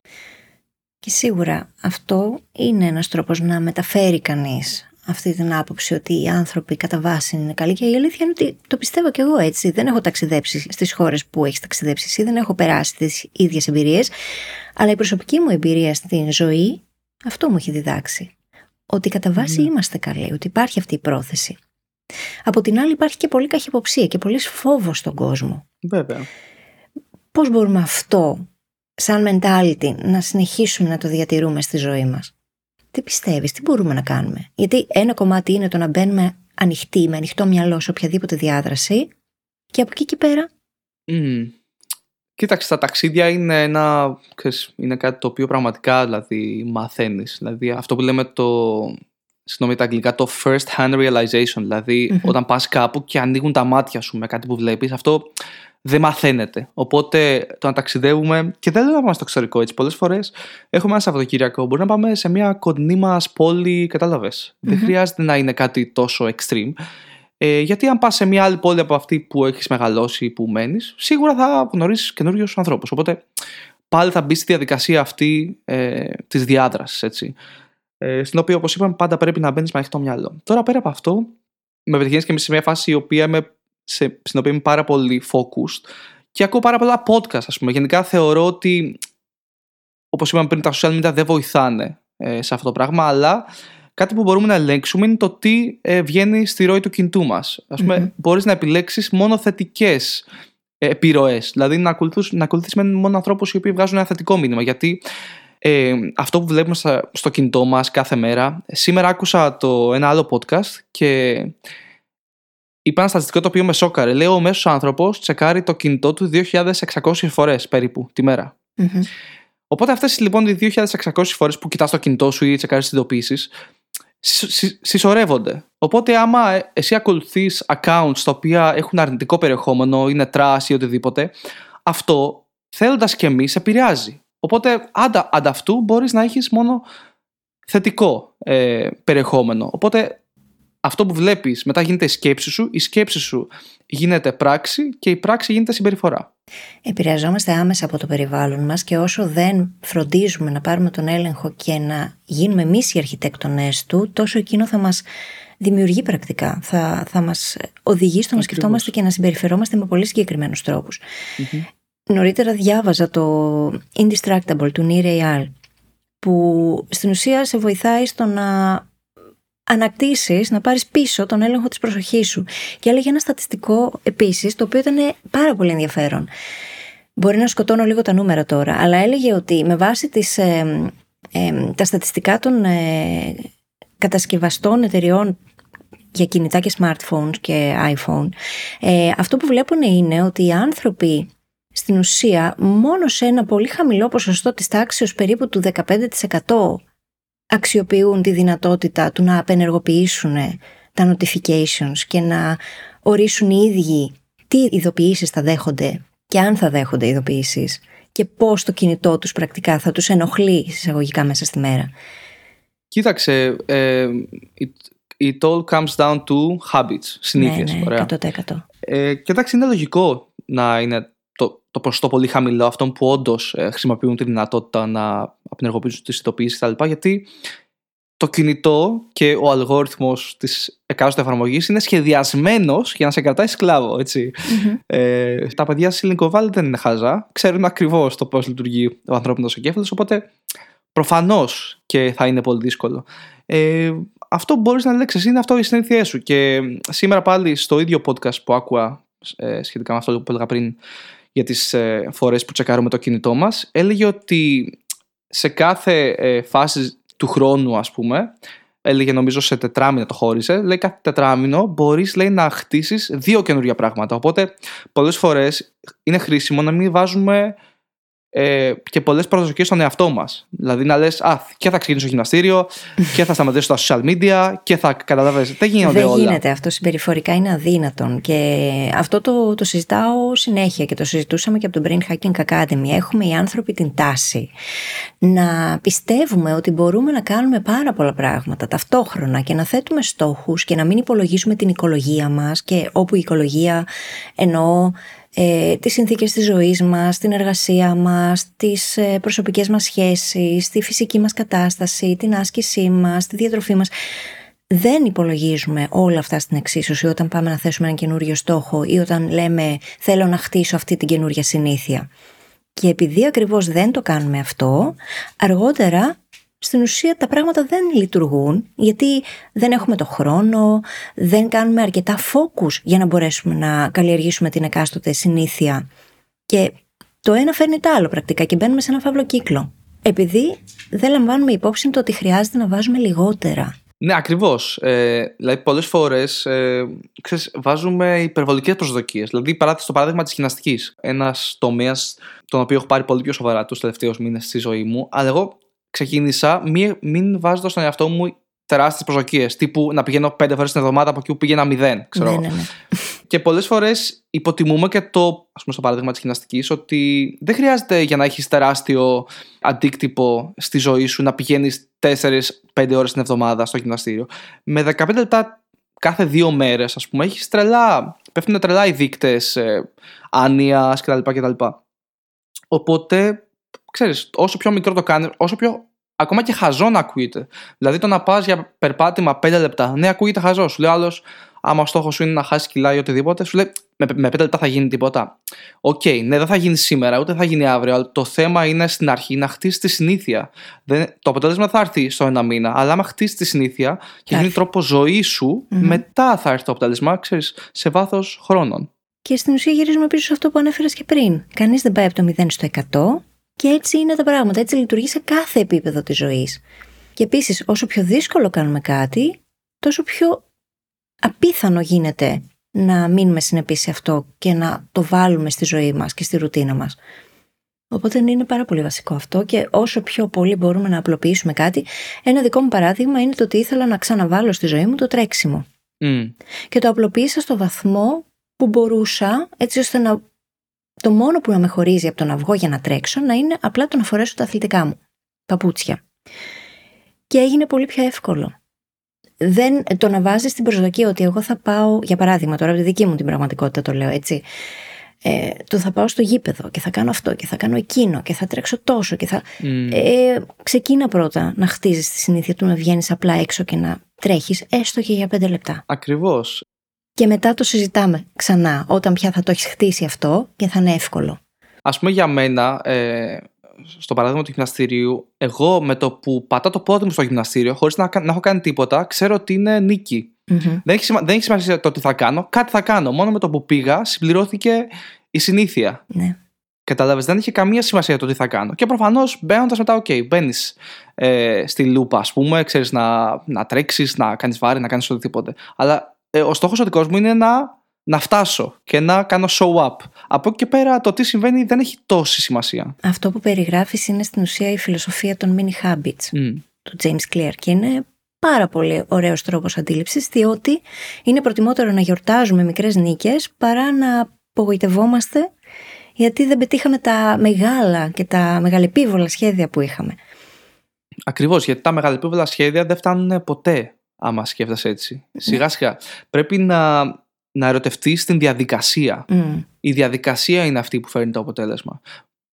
Και σίγουρα αυτό είναι ένας τρόπος να μεταφέρει κανείς αυτή την άποψη ότι οι άνθρωποι κατά βάση είναι καλοί και η αλήθεια είναι ότι το πιστεύω κι εγώ έτσι. Δεν έχω ταξιδέψει στις χώρες που έχεις ταξιδέψει εσύ, δεν έχω περάσει τις ίδιες εμπειρίες, αλλά η προσωπική μου εμπειρία στην ζωή αυτό μου έχει διδάξει. Ότι κατά βάση ναι. είμαστε καλοί, ότι υπάρχει αυτή η πρόθεση. Από την άλλη υπάρχει και πολύ καχυποψία και πολύ φόβος στον κόσμο. Βέβαια. Πώς μπορούμε αυτό σαν mentality να συνεχίσουμε να το διατηρούμε στη ζωή μας; Τι πιστεύεις, τι μπορούμε να κάνουμε; Γιατί ένα κομμάτι είναι το να μπαίνουμε ανοιχτοί, με ανοιχτό μυαλό σε οποιαδήποτε διάδραση και από εκεί και πέρα Κοίταξε, τα ταξίδια είναι, ένα, ξέρεις, είναι κάτι το οποίο πραγματικά δηλαδή, μαθαίνεις. Δηλαδή αυτό που λέμε το, συγγνώμη τα αγγλικά, το first hand realization. δηλαδη όταν πας κάπου και ανοίγουν τα μάτια σου με κάτι που βλέπεις, αυτό δεν μαθαίνεται. Οπότε το να ταξιδεύουμε, και δεν λέω να πάμε στο εξωτερικό έτσι, πολλές φορές έχουμε ένα Σαββατοκύριακο, μπορεί να πάμε σε μια κοντινή μας πόλη, καταλαβες. Δεν χρειάζεται να είναι κάτι τόσο extreme. Ε, γιατί αν πας σε μια άλλη πόλη από αυτή που έχεις μεγαλώσει ή που μένεις, σίγουρα θα γνωρίσεις καινούριους ανθρώπους. Οπότε πάλι θα μπει στη διαδικασία αυτή ε, της διάδρασης. Ε, στην οποία, όπως είπαμε, πάντα πρέπει να μπαίνεις με ανοιχτό μυαλό. Τώρα πέρα από αυτό, με πετυχαίνεις και σε μια φάση η οποία είμαι, σε, στην οποία είμαι πάρα πολύ focused και ακούω πάρα πολλά podcast, ας πούμε. Γενικά θεωρώ ότι, όπως είπαμε πριν, τα social media δεν βοηθάνε ε, σε αυτό το πράγμα, αλλά κάτι που μπορούμε να ελέγξουμε είναι το τι ε, βγαίνει στη ροή του κινητού μας. Α πούμε, mm μπορείς να επιλέξεις μόνο θετικές ε, επιρροές. Δηλαδή να ακολουθήσει να με μόνο ανθρώπους οι οποίοι βγάζουν ένα θετικό μήνυμα. Γιατί ε, αυτό που βλέπουμε στο κινητό μας κάθε μέρα. Σήμερα άκουσα το, ένα άλλο podcast και είπα ένα στατιστικό το οποίο με σόκαρε. Λέω ο μέσος άνθρωπος τσεκάρει το κινητό του 2.600 φορές περίπου τη μέρα. Οπότε αυτές λοιπόν οι 2.600 φορές που κοιτάς το κινητό σου ή τσεκάρεις τις ειδοποιήσει, συσσωρεύονται. Οπότε, άμα ε, εσύ ακολουθείς accounts τα οποία έχουν αρνητικό περιεχόμενο, είναι trash ή οτιδήποτε, αυτό θέλοντας και εμείς επηρεάζει. Οπότε, αντα, ανταυτού μπορείς να έχεις μόνο θετικό ε, περιεχόμενο. Οπότε, αυτό που βλέπεις μετά γίνεται η σκέψη σου, η σκέψη σου γίνεται πράξη και η πράξη γίνεται συμπεριφορά. Επηρεαζόμαστε άμεσα από το περιβάλλον μας και όσο δεν φροντίζουμε να πάρουμε τον έλεγχο και να γίνουμε εμείς οι αρχιτέκτονές του, τόσο εκείνο θα μας δημιουργεί πρακτικά. Θα, θα μας οδηγεί στο να σκεφτόμαστε και να συμπεριφερόμαστε με πολύ συγκεκριμένους Νωρίτερα διάβαζα το Indistractable του Νίρε Ιάλ που στην ουσία σε βοηθάει στο να ανακτήσεις, να πάρεις πίσω τον έλεγχο της προσοχής σου. Και έλεγε ένα στατιστικό επίσης, το οποίο ήταν πάρα πολύ ενδιαφέρον. Μπορεί να σκοτώνω λίγο τα νούμερα τώρα, αλλά έλεγε ότι με βάση τις, ε, ε, τα στατιστικά των ε, κατασκευαστών εταιριών για κινητά και smartphones και iPhone, αυτό που βλέπουν είναι ότι οι άνθρωποι στην ουσία μόνο σε ένα πολύ χαμηλό ποσοστό της τάξης περίπου του 15% αξιοποιούν τη δυνατότητα του να απενεργοποιήσουν τα notifications και να ορίσουν οι ίδιοι τι ειδοποιήσεις θα δέχονται και αν θα δέχονται ειδοποιήσεις και πώς το κινητό τους πρακτικά θα τους ενοχλεί εισαγωγικά μέσα στη μέρα. Κοίταξε, ε, it, it all comes down to habits, συνήθειες. Ναι, ναι, ωραία. 100%. Ε, και εντάξει, είναι λογικό να είναι το, το ποσοστό πολύ χαμηλό αυτών που όντως χρησιμοποιούν τη δυνατότητα να απενεργοποιήσουν τις ειδοποιήσεις κτλ. Γιατί το κινητό και ο αλγόριθμος της εκάστοτε εφαρμογής είναι σχεδιασμένος για να σε κρατάει σκλάβο, έτσι. Ε, τα παιδιά στη Silicon Valley δεν είναι χαζά. Ξέρουν ακριβώς το πώς λειτουργεί ο ανθρώπινος εγκέφαλος, οπότε προφανώς και θα είναι πολύ δύσκολο. Ε, αυτό που μπορείς να λέξεις είναι αυτό οι συνήθειέ σου. Και σήμερα πάλι στο ίδιο podcast που άκουα ε, σχετικά με αυτό που έλεγα πριν για τις ε, φορές που τσεκάρουμε το κινητό μας, έλεγε ότι σε κάθε ε, φάση του χρόνου, ας πούμε, έλεγε νομίζω σε τετράμινο το χώρισε, λέει κάθε τετράμινο μπορείς λέει να χτίσεις δύο καινούργια πράγματα. Οπότε πολλές φορές είναι χρήσιμο να μην βάζουμε ε, και πολλές προσδοκίες στον εαυτό μας. Δηλαδή να λες, Α, και θα ξεκινήσω γυμναστήριο και θα σταματήσω στα social media και θα καταλαβαίνει. Δεν γίνονται Δεν όλα. γίνεται αυτό. Συμπεριφορικά είναι αδύνατον. Και αυτό το, το συζητάω συνέχεια και το συζητούσαμε και από τον Brain Hacking Academy. Έχουμε οι άνθρωποι την τάση να πιστεύουμε ότι μπορούμε να κάνουμε πάρα πολλά πράγματα ταυτόχρονα και να θέτουμε στόχους και να μην υπολογίσουμε την οικολογία μας και όπου η οικολογία εννοώ ε, τις συνθήκες της ζωής μας, την εργασία μας, τις ε, προσωπικές μας σχέσεις, τη φυσική μας κατάσταση, την άσκησή μας, τη διατροφή μας. Δεν υπολογίζουμε όλα αυτά στην εξίσωση όταν πάμε να θέσουμε έναν καινούριο στόχο ή όταν λέμε θέλω να χτίσω αυτή την καινούρια συνήθεια. Και επειδή ακριβώς δεν το κάνουμε αυτό, αργότερα στην ουσία τα πράγματα δεν λειτουργούν γιατί δεν έχουμε το χρόνο, δεν κάνουμε αρκετά focus για να μπορέσουμε να καλλιεργήσουμε την εκάστοτε συνήθεια και το ένα φέρνει το άλλο πρακτικά και μπαίνουμε σε ένα φαύλο κύκλο. Επειδή δεν λαμβάνουμε υπόψη το ότι χρειάζεται να βάζουμε λιγότερα. Ναι, ακριβώς. Ε, δηλαδή, πολλές φορές ε, βάζουμε υπερβολικές προσδοκίες. Δηλαδή, παράδειγμα, στο παράδειγμα της γυμναστικής. Ένας τομέας τον οποίο έχω πάρει πολύ πιο σοβαρά τους τελευταίους μήνες στη ζωή μου. Αλλά εγώ ξεκίνησα μην, μην βάζοντας στον εαυτό μου τεράστιες προσδοκίες. Τύπου να πηγαίνω πέντε φορές την εβδομάδα από εκεί που πήγαινα μηδέν. Ξέρω. Ναι, ναι, ναι. Και πολλές φορές υποτιμούμε και το, ας πούμε, στο παράδειγμα της γυμναστικής, ότι δεν χρειάζεται για να έχεις τεράστιο αντίκτυπο στη ζωή σου να πηγαίνεις 4-5 ώρες την εβδομάδα στο γυμναστήριο. Με 15 λεπτά κάθε δύο μέρες, ας πούμε, έχεις τρελά. Πέφτουν τρελά οι δείκτες ε, άνοια κτλ, κτλ. Οπότε ξέρεις, όσο πιο μικρό το κάνεις, όσο πιο ακόμα και χαζό να ακούγεται. Δηλαδή το να πας για περπάτημα 5 λεπτά, ναι, ακούγεται χαζό. Σου λέει άλλος, άμα ο στόχος σου είναι να χάσεις κιλά ή οτιδήποτε, σου λέει με, με 5 λεπτά θα γίνει τίποτα. OK, okay, ναι, δεν θα γίνει σήμερα, ούτε θα γίνει αύριο, αλλά το θέμα είναι στην αρχή να χτίσεις τη συνήθεια. Δεν, το αποτέλεσμα θα έρθει στο ένα μήνα, αλλά άμα χτίσεις τη συνήθεια και γίνει τρόπο ζωής σου, mm-hmm. μετά θα έρθει το αποτέλεσμα, ξέρεις, σε βάθος χρόνων. Και στην ουσία γυρίζουμε πίσω σε αυτό που ανέφερες και πριν. Κανείς δεν πάει από το 0 στο 100 και έτσι είναι τα πράγματα. Έτσι λειτουργεί σε κάθε επίπεδο της ζωής. Και επίσης, όσο πιο δύσκολο κάνουμε κάτι, τόσο πιο απίθανο γίνεται να μείνουμε συνεπείς σε αυτό και να το βάλουμε στη ζωή μας και στη ρουτίνα μας. Οπότε είναι πάρα πολύ βασικό αυτό και όσο πιο πολύ μπορούμε να απλοποιήσουμε κάτι, ένα δικό μου παράδειγμα είναι το ότι ήθελα να ξαναβάλω στη ζωή μου το τρέξιμο. Mm. Και το απλοποίησα στο βαθμό που μπορούσα, έτσι ώστε να το μόνο που να με χωρίζει από το να βγω για να τρέξω να είναι απλά το να φορέσω τα αθλητικά μου παπούτσια. Και έγινε πολύ πιο εύκολο. Δεν, το να βάζεις την προσδοκία ότι εγώ θα πάω, για παράδειγμα, τώρα από τη δική μου την πραγματικότητα το λέω έτσι. Ε, το θα πάω στο γήπεδο και θα κάνω αυτό και θα κάνω εκείνο και θα τρέξω τόσο και θα. Mm. Ε, ξεκίνα πρώτα να χτίζεις τη συνήθεια του να βγαίνεις απλά έξω και να τρέχεις, έστω και για πέντε λεπτά. Ακριβώς και μετά το συζητάμε ξανά όταν πια θα το έχεις χτίσει αυτό και θα είναι εύκολο. Α πούμε για μένα, ε, στο παράδειγμα του γυμναστηρίου, εγώ με το που πατάω το πόδι μου στο γυμναστήριο, χωρίς να, να έχω κάνει τίποτα, ξέρω ότι είναι νίκη. Mm-hmm. Δεν, έχει, δεν έχει σημασία το τι θα κάνω, κάτι θα κάνω. Μόνο με το που πήγα, συμπληρώθηκε η συνήθεια. Ναι. Κατάλαβες, δεν είχε καμία σημασία το τι θα κάνω. Και προφανώς μπαίνοντας μετά, OK, okay, μπαίνεις ε, στη λούπα, ας πούμε, ξέρεις να, να τρέξεις, να κάνεις βάρη, να κάνεις οτιδήποτε. Αλλά ε, ο στόχος ο δικός μου είναι να να φτάσω και να κάνω show up. Από εκεί και πέρα το τι συμβαίνει δεν έχει τόση σημασία. Αυτό που περιγράφεις είναι στην ουσία η φιλοσοφία των mini habits Mm. του James Clear και είναι πάρα πολύ ωραίος τρόπος αντίληψης διότι είναι προτιμότερο να γιορτάζουμε μικρές νίκες παρά να απογοητευόμαστε γιατί δεν πετύχαμε τα μεγάλα και τα μεγαλεπίβολα σχέδια που είχαμε. Ακριβώς, γιατί τα μεγαλεπίβολα σχέδια δεν φτάνουν ποτέ άμα σκέφτεσαι έτσι. Σιγά σιγά. Πρέπει να, να ερωτευτείς την διαδικασία. Μμ. Η διαδικασία είναι αυτή που φέρνει το αποτέλεσμα.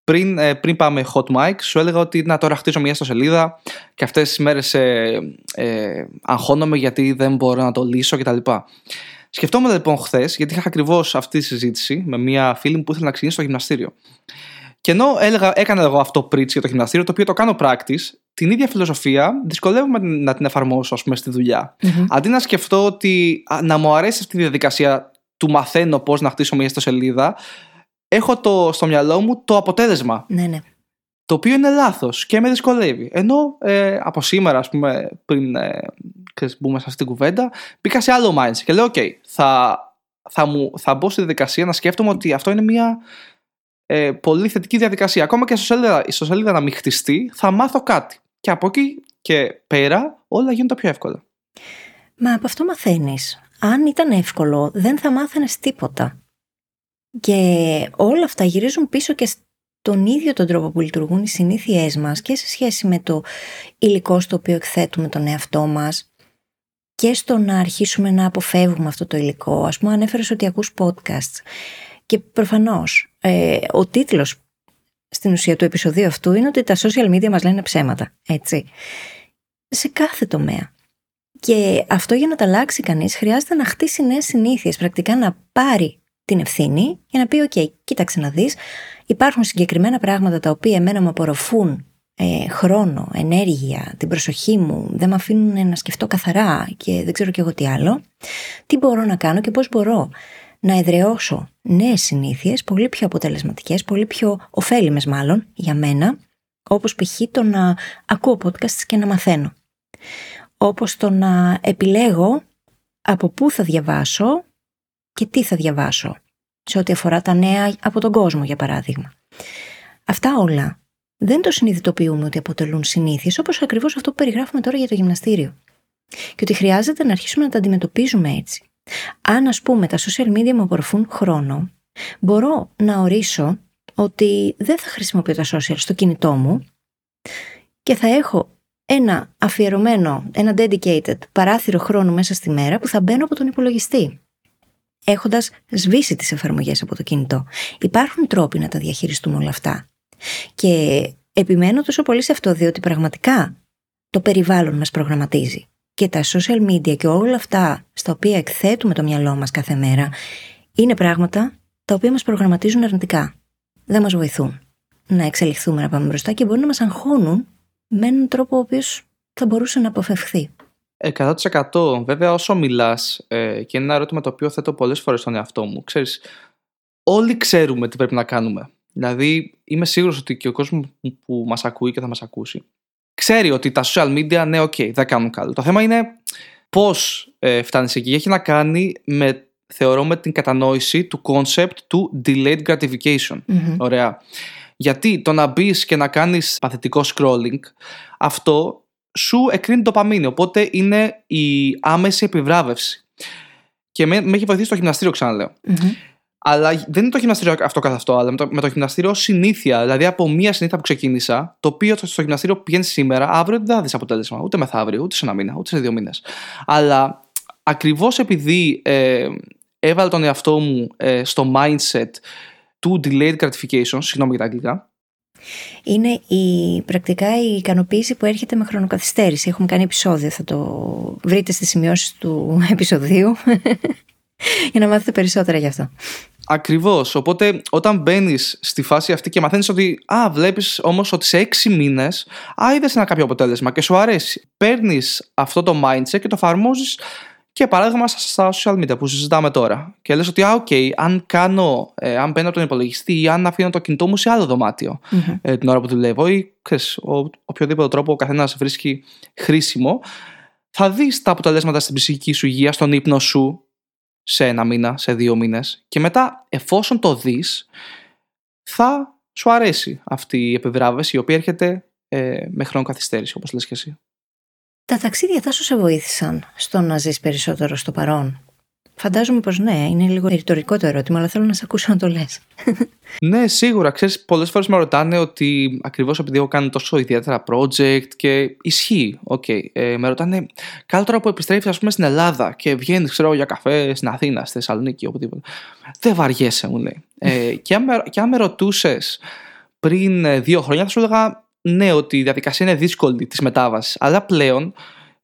Πριν, ε, πριν πάμε hot mic, σου έλεγα ότι να τώρα χτίσω μια ιστοσελίδα και αυτές τις μέρες ε, ε, αγχώνομαι γιατί δεν μπορώ να το λύσω κτλ. Σκεφτόμουν λοιπόν χθες, γιατί είχα ακριβώς αυτή τη συζήτηση με μια φίλη μου που ήθελε να ξεκινήσει στο γυμναστήριο. Και ενώ έλεγα, έκανα εγώ αυτό preach για το γυμναστήριο, το οποίο το κάνω practice, την ίδια φιλοσοφία δυσκολεύομαι να την εφαρμόσω, ας πούμε, στη δουλειά. Μμμ. Αντί να σκεφτώ ότι α, να μου αρέσει αυτή η διαδικασία του μαθαίνω πώς να χτίσω μια ιστοσελίδα, έχω το, στο μυαλό μου το αποτέλεσμα. Ναι, ναι. Το οποίο είναι λάθος και με δυσκολεύει. Ενώ ε, από σήμερα, ας πούμε, πριν ε, ξέρεις, μπούμε σε αυτή την κουβέντα, μπήκα σε άλλο mindset και λέω: OK, θα, θα, μου, θα μπω στη διαδικασία να σκέφτομαι ότι αυτό είναι μια ε, πολύ θετική διαδικασία. Ακόμα και η ιστοσελίδα, η ιστοσελίδα να μην χτιστεί, θα μάθω κάτι. Και από εκεί και πέρα όλα γίνονται πιο εύκολα. Μα από αυτό μαθαίνεις. Αν ήταν εύκολο, δεν θα μάθαινες τίποτα. Και όλα αυτά γυρίζουν πίσω και στον ίδιο τον τρόπο που λειτουργούν οι συνήθειές μας και σε σχέση με το υλικό στο οποίο εκθέτουμε τον εαυτό μας και στο να αρχίσουμε να αποφεύγουμε αυτό το υλικό. Ας πούμε ανέφερες ότι ακούς podcasts και προφανώς ε, ο τίτλος στην ουσία του επεισοδίου αυτού είναι ότι τα social media μας λένε ψέματα, έτσι. Σε κάθε τομέα. Και αυτό για να τα αλλάξει κανείς χρειάζεται να χτίσει νέες συνήθειες. Πρακτικά να πάρει την ευθύνη και να πει: OK, κοίταξε να δεις, υπάρχουν συγκεκριμένα πράγματα τα οποία εμένα με απορροφούν ε, χρόνο, ενέργεια, την προσοχή μου, δεν με αφήνουν να σκεφτώ καθαρά και δεν ξέρω κι εγώ τι άλλο. Τι μπορώ να κάνω και πώς μπορώ να εδραιώσω νέες συνήθειες, πολύ πιο αποτελεσματικές, πολύ πιο ωφέλιμες μάλλον για μένα, όπως π.χ. το να ακούω podcasts και να μαθαίνω όπως το να επιλέγω από πού θα διαβάσω και τι θα διαβάσω, σε ό,τι αφορά τα νέα από τον κόσμο, για παράδειγμα. Αυτά όλα δεν το συνειδητοποιούμε ότι αποτελούν συνήθειες, όπως ακριβώς αυτό που περιγράφουμε τώρα για το γυμναστήριο. Και ότι χρειάζεται να αρχίσουμε να τα αντιμετωπίζουμε έτσι. Αν, ας πούμε, τα social media μου απορροφούν χρόνο, μπορώ να ορίσω ότι δεν θα χρησιμοποιώ τα social στο κινητό μου και θα έχω ένα αφιερωμένο, ένα dedicated παράθυρο χρόνου μέσα στη μέρα που θα μπαίνω από τον υπολογιστή. Έχοντας σβήσει τις εφαρμογές από το κινητό. Υπάρχουν τρόποι να τα διαχειριστούμε όλα αυτά. Και επιμένω τόσο πολύ σε αυτό, διότι πραγματικά το περιβάλλον μας προγραμματίζει. Και τα social media και όλα αυτά στα οποία εκθέτουμε το μυαλό μας κάθε μέρα είναι πράγματα τα οποία μας προγραμματίζουν αρνητικά. Δεν μας βοηθούν να εξελιχθούμε να πάμε μπροστά και μπορεί να μας αγχώνουν με έναν τρόπο ο οποίος θα μπορούσε να αποφευχθεί. 100% βέβαια όσο μιλάς ε, και είναι ένα ερώτημα το οποίο θέτω πολλές φορές στον εαυτό μου ξέρεις, όλοι ξέρουμε τι πρέπει να κάνουμε δηλαδή είμαι σίγουρος ότι και ο κόσμος που μας ακούει και θα μας ακούσει ξέρει ότι τα social media ναι οκ δεν κάνουν καλό το θέμα είναι πώς ε, φτάνεις εκεί έχει να κάνει με θεωρώ με την κατανόηση του concept του delayed gratification Μμμ. Ωραία. Γιατί το να μπεις και να κάνεις παθητικό scrolling, αυτό σου εκρίνει το παμίνι. Οπότε είναι η άμεση επιβράβευση. Και με, με έχει βοηθήσει το γυμναστήριο, ξαναλέω. Μμμ. Αλλά δεν είναι το γυμναστήριο αυτό καθ' αυτό, αλλά με το, με το γυμναστήριο ως συνήθεια. Δηλαδή από μία συνήθεια που ξεκίνησα, το οποίο στο γυμναστήριο που πηγαίνει σήμερα, αύριο δεν θα δεις αποτέλεσμα. Ούτε μεθαύριο, ούτε σε ένα μήνα, ούτε σε δύο μήνες. Αλλά ακριβώς επειδή ε, έβαλα τον εαυτό μου ε, στο mindset του delayed gratification, συγγνώμη για τα αγγλικά, Είναι η, πρακτικά η ικανοποίηση που έρχεται με χρονοκαθυστέρηση. Έχουμε κάνει επεισόδιο, θα το βρείτε στις σημειώσεις του επεισοδίου για να μάθετε περισσότερα γι' αυτό. Ακριβώς. Οπότε, όταν μπαίνεις στη φάση αυτή και μαθαίνεις ότι, Α, βλέπεις όμως ότι σε έξι μήνες, Α, είδες ένα κάποιο αποτέλεσμα και σου αρέσει. Παίρνεις αυτό το mindset και το εφαρμόζεις και παράδειγμα στα social media που συζητάμε τώρα. Και λες ότι, Α, οκ, αν κάνω, ε, αν μπαίνω από τον υπολογιστή ή αν αφήνω το κινητό μου σε άλλο δωμάτιο Μμμ. ε, την ώρα που δουλεύω ή ξέρεις, ο, οποιοδήποτε τρόπο ο καθένας βρίσκει χρήσιμο, θα δεις τα αποτελέσματα στην ψυχική σου υγεία, στον ύπνο σου σε ένα μήνα, σε δύο μήνες και μετά εφόσον το δεις θα σου αρέσει αυτή η επιβράβευση η οποία έρχεται ε, με χρόνο καθυστέρηση όπως λες και εσύ. Τα ταξίδια θα σου σε βοήθησαν στο να ζεις περισσότερο στο παρόν; Φαντάζομαι πως ναι, είναι λίγο ρητορικό το ερώτημα, αλλά θέλω να σε ακούσω να το λες. ναι, σίγουρα. Ξέρεις, πολλές φορές με ρωτάνε ότι ακριβώς επειδή έχω κάνει τόσο ιδιαίτερα project και ισχύει. Okay. Ε, με ρωτάνε, κάτω τώρα που επιστρέφεις, ας πούμε, στην Ελλάδα και βγαίνεις, ξέρω για καφέ στην Αθήνα, στη Θεσσαλονίκη, οπουδήποτε. Δεν βαριέσαι, μου λέει. ε, και, αν με, και αν με ρωτούσες πριν ε, δύο χρόνια, θα σου έλεγα ναι, ότι η διαδικασία είναι δύσκολη της μετάβασης. Αλλά πλέον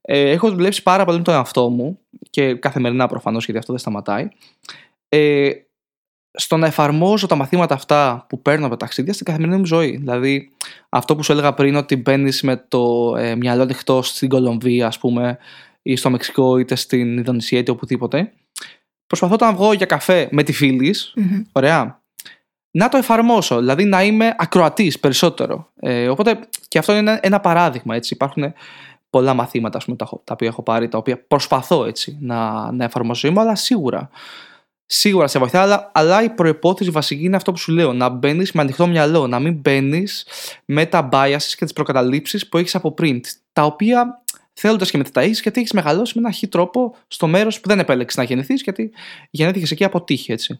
ε, έχω δουλέψει πάρα πολύ με τον εαυτό μου και καθημερινά προφανώς γιατί αυτό δεν σταματάει. Ε, στο να εφαρμόζω τα μαθήματα αυτά που παίρνω από τα ταξίδια στην καθημερινή μου ζωή. Δηλαδή, αυτό που σου έλεγα πριν, ότι μπαίνεις με το ε, μυαλό ανοιχτό στην Κολομβία, ας πούμε, ή στο Μεξικό, είτε στην Ινδονησία, είτε οπουδήποτε. Προσπαθώ όταν βγω για καφέ με τη φίλη, mm-hmm. ωραία, να το εφαρμόσω, δηλαδή να είμαι ακροατής περισσότερο. Ε, οπότε και αυτό είναι ένα παράδειγμα. Έτσι. Υπάρχουν πολλά μαθήματα πούμε, τα, τα οποία έχω πάρει, τα οποία προσπαθώ έτσι να, να εφαρμόσω είμαι, αλλά σίγουρα. Σίγουρα σε βοηθάει, αλλά, αλλά η προπόθεση βασική είναι αυτό που σου λέω. Να μπαίνεις με ανοιχτό μυαλό, να μην μπαίνεις με τα biases και τις προκαταλήψεις που έχεις από πριν. Τα οποία θέλοντας και μετά τα έχεις, γιατί έχεις μεγαλώσει με ένα χι τρόπο στο μέρος που δεν επέλεξες να γεννηθείς, γιατί γεννήθηκες εκεί από τύχη, έτσι.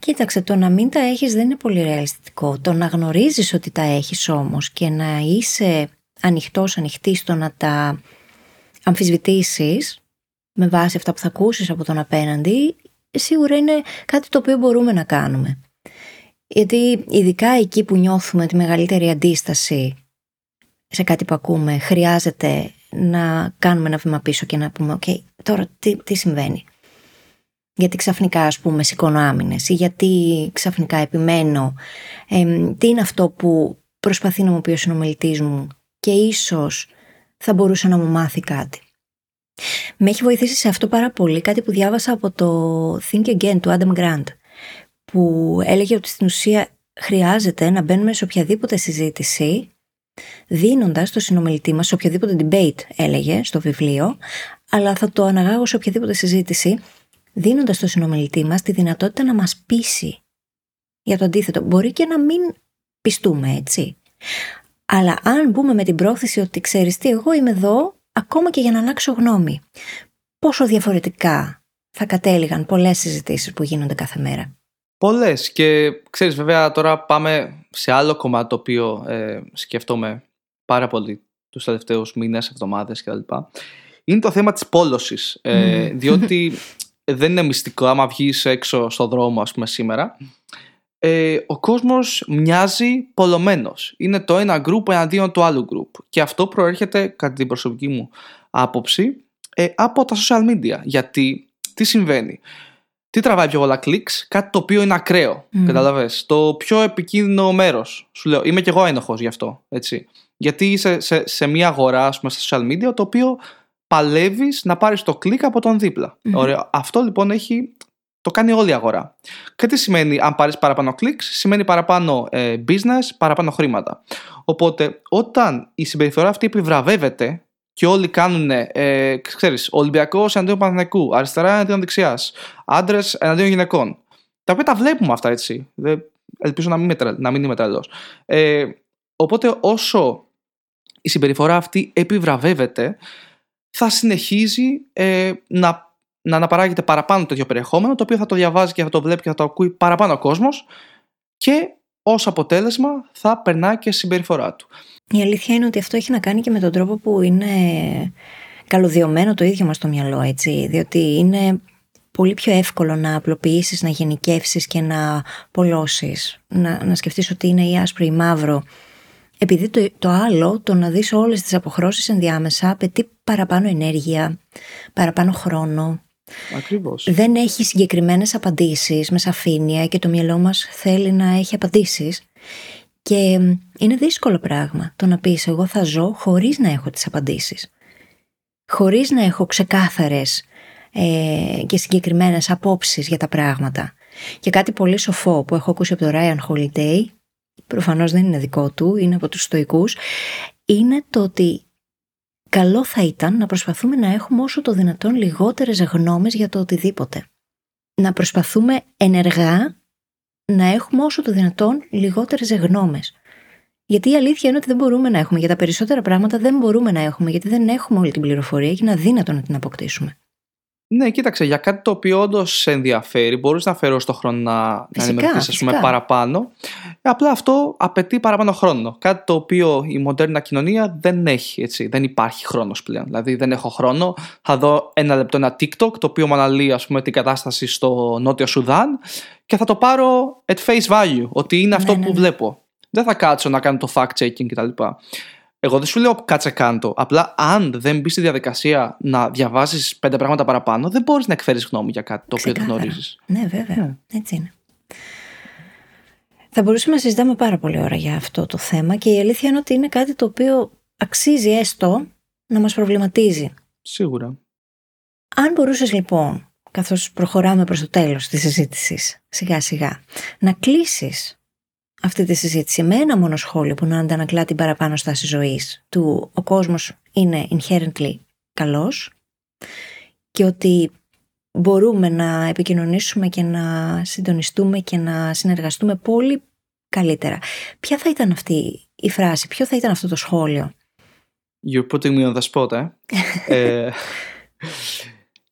Κοίταξε, το να μην τα έχεις δεν είναι πολύ ρεαλιστικό. Το να γνωρίζεις ότι τα έχεις όμως και να είσαι ανοιχτός, ανοιχτής στο να τα αμφισβητήσεις με βάση αυτά που θα ακούσεις από τον απέναντι, σίγουρα είναι κάτι το οποίο μπορούμε να κάνουμε. Γιατί ειδικά εκεί που νιώθουμε τη μεγαλύτερη αντίσταση σε κάτι που ακούμε, χρειάζεται να κάνουμε ένα βήμα πίσω και να πούμε «ΟΚ, τώρα τι, τι συμβαίνει» γιατί ξαφνικά ας πούμε σηκώνω άμυνες ή γιατί ξαφνικά επιμένω τι είναι αυτό που προσπαθεί να μου πει ο συνομιλητής μου και ίσως θα μπορούσε να μου μάθει κάτι. Με έχει βοηθήσει σε αυτό πάρα πολύ κάτι που διάβασα από το Think Again του Adam Grant που έλεγε ότι στην ουσία χρειάζεται να μπαίνουμε σε οποιαδήποτε συζήτηση δίνοντας το συνομιλητή μας σε οποιαδήποτε debate έλεγε στο βιβλίο αλλά θα το αναγάγω σε οποιαδήποτε συζήτηση δίνοντας στο συνομιλητή μας τη δυνατότητα να μας πείσει για το αντίθετο. Μπορεί και να μην πιστούμε, έτσι. Αλλά αν μπούμε με την πρόθεση ότι ξέρεις τι, εγώ είμαι εδώ ακόμα και για να αλλάξω γνώμη. Πόσο διαφορετικά θα κατέληγαν πολλές συζητήσεις που γίνονται κάθε μέρα; Πολλές. Και ξέρεις, βέβαια, τώρα πάμε σε άλλο κομμάτι το οποίο ε, σκέφτομαι πάρα πολύ τους τελευταίους μήνες, εβδομάδες κτλ. Είναι το θέμα της πόλωσης. Ε, διότι δεν είναι μυστικό άμα βγεις έξω στο δρόμο ας πούμε σήμερα ε, ο κόσμος μοιάζει πολλωμένος είναι το ένα γκρουπ εναντίον του άλλου γκρουπ και αυτό προέρχεται κατά την προσωπική μου άποψη ε, από τα social media γιατί τι συμβαίνει; Τι τραβάει πιο πολλά κλικς, κάτι το οποίο είναι ακραίο. Mm. Καταλαβες; Το πιο επικίνδυνο μέρος. Σου λέω, είμαι κι εγώ ένοχος γι' αυτό. Έτσι. Γιατί είσαι σε, σε μια αγορά, ας πούμε, στα social media, το οποίο παλεύεις να πάρεις το κλικ από τον διπλα Αυτό λοιπόν έχει. Το κάνει όλη η αγορά. Και τι σημαίνει αν πάρεις παραπάνω κλικς, σημαίνει παραπάνω ε, business, παραπάνω χρήματα. Οπότε όταν η συμπεριφορά αυτή επιβραβεύεται και όλοι κάνουν, ε, ξέρεις, Ολυμπιακός εναντίον Παναθηναϊκού, αριστερά εναντίον δεξιάς, άντρες εναντίον γυναικών. Τα οποία τα βλέπουμε αυτά έτσι. ελπίζω να μην, να μην είμαι τρελός. Ε, οπότε όσο η συμπεριφορά αυτή επιβραβεύεται, θα συνεχίζει ε, να, να αναπαράγεται παραπάνω τέτοιο περιεχόμενο, το οποίο θα το διαβάζει και θα το βλέπει και θα το ακούει παραπάνω ο κόσμος και ως αποτέλεσμα θα περνάει και συμπεριφορά του. Η αλήθεια είναι ότι αυτό έχει να κάνει και με τον τρόπο που είναι καλωδιωμένο το ίδιο μας το μυαλό, έτσι, διότι είναι πολύ πιο εύκολο να απλοποιήσεις, να γενικεύσεις και να πολλώσεις, να, να σκεφτείς ότι είναι ή άσπρο ή μαύρο επειδή το, το άλλο, το να δεις όλες τις αποχρώσεις ενδιάμεσα, απαιτεί παραπάνω ενέργεια, παραπάνω χρόνο. Ακριβώς. Δεν έχει συγκεκριμένες απαντήσεις με σαφήνεια και το μυαλό μας θέλει να έχει απαντήσεις. Και είναι δύσκολο πράγμα το να πεις εγώ θα ζω χωρίς να έχω τις απαντήσεις. Χωρίς να έχω ξεκάθαρες ε, και συγκεκριμένες απόψεις για τα πράγματα. Και κάτι πολύ σοφό που έχω ακούσει από τον Ryan Holiday προφανώς δεν είναι δικό του, είναι από τους στοικούς, είναι το ότι καλό θα ήταν να προσπαθούμε να έχουμε όσο το δυνατόν λιγότερες γνώμες για το οτιδήποτε. να προσπαθούμε ενεργά να έχουμε όσο το δυνατόν λιγότερες γνώμες. Γιατί η αλήθεια είναι ότι δεν μπορούμε να έχουμε. Για τα περισσότερα πράγματα δεν μπορούμε να έχουμε, γιατί δεν έχουμε όλη την πληροφορία και είναι αδύνατο να την αποκτήσουμε. Ναι, κοίταξε, για κάτι το οποίο όντως σε ενδιαφέρει, μπορείς να φέρω στο χρόνο να, να ενημερωθείς, παραπάνω. Απλά αυτό απαιτεί παραπάνω χρόνο. Κάτι το οποίο η μοντέρνα κοινωνία δεν έχει, έτσι. Δεν υπάρχει χρόνος πλέον. Δηλαδή, δεν έχω χρόνο. Θα δω ένα λεπτό ένα TikTok, το οποίο μου αναλύει, ας πούμε, την κατάσταση στο Νότιο Σουδάν και θα το πάρω at face value, ότι είναι αυτό ναι, που ναι, ναι. βλέπω. Δεν θα κάτσω να κάνω το fact-checking κτλ. Εγώ δεν σου λέω κάτσε κάντο. Απλά αν δεν μπεις στη διαδικασία να διαβάσεις πέντε πράγματα παραπάνω, δεν μπορείς να εκφέρεις γνώμη για κάτι το οποίο δεν γνωρίζεις. Ναι, βέβαια. Ναι. Έτσι είναι. Θα μπορούσαμε να συζητάμε πάρα πολύ ώρα για αυτό το θέμα και η αλήθεια είναι ότι είναι κάτι το οποίο αξίζει έστω να μας προβληματίζει. Σίγουρα. Αν μπορούσες λοιπόν, καθώς προχωράμε προς το τέλος της συζήτησης, σιγά σιγά, να κλείσεις αυτή τη συζήτηση με ένα μόνο σχόλιο που να αντανακλά την παραπάνω στάση ζωής του ο κόσμος είναι inherently καλός και ότι μπορούμε να επικοινωνήσουμε και να συντονιστούμε και να συνεργαστούμε πολύ καλύτερα. Ποια θα ήταν αυτή η φράση, ποιο θα ήταν αυτό το σχόλιο; You're putting me on the spot, ε. ε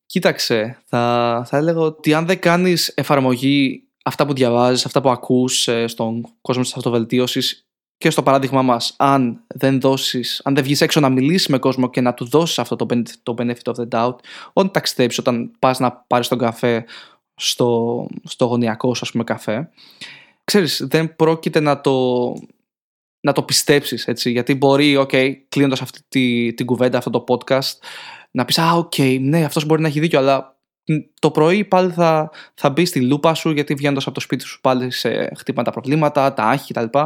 κοίταξε, θα, θα έλεγα ότι αν δεν κάνεις εφαρμογή αυτά που διαβάζεις, αυτά που ακούς ε, στον κόσμο της αυτοβελτίωσης και στο παράδειγμα μας, αν δεν δώσεις, αν δεν βγεις έξω να μιλήσεις με κόσμο και να του δώσεις αυτό το benefit, το benefit of the doubt, όταν ταξιδέψεις, όταν πας να πάρεις τον καφέ στο, στο γωνιακό σου, ας πούμε, καφέ, ξέρεις, δεν πρόκειται να το, να το πιστέψεις, έτσι, γιατί μπορεί, ok, κλείνοντας αυτή τη, την κουβέντα, αυτό το podcast, να πεις, α, ok, ναι, αυτός μπορεί να έχει δίκιο, αλλά το πρωί πάλι θα, θα μπεις στη λούπα σου γιατί βγαίνοντας από το σπίτι σου πάλι σε χτύπατα προβλήματα, τα άχη κτλ.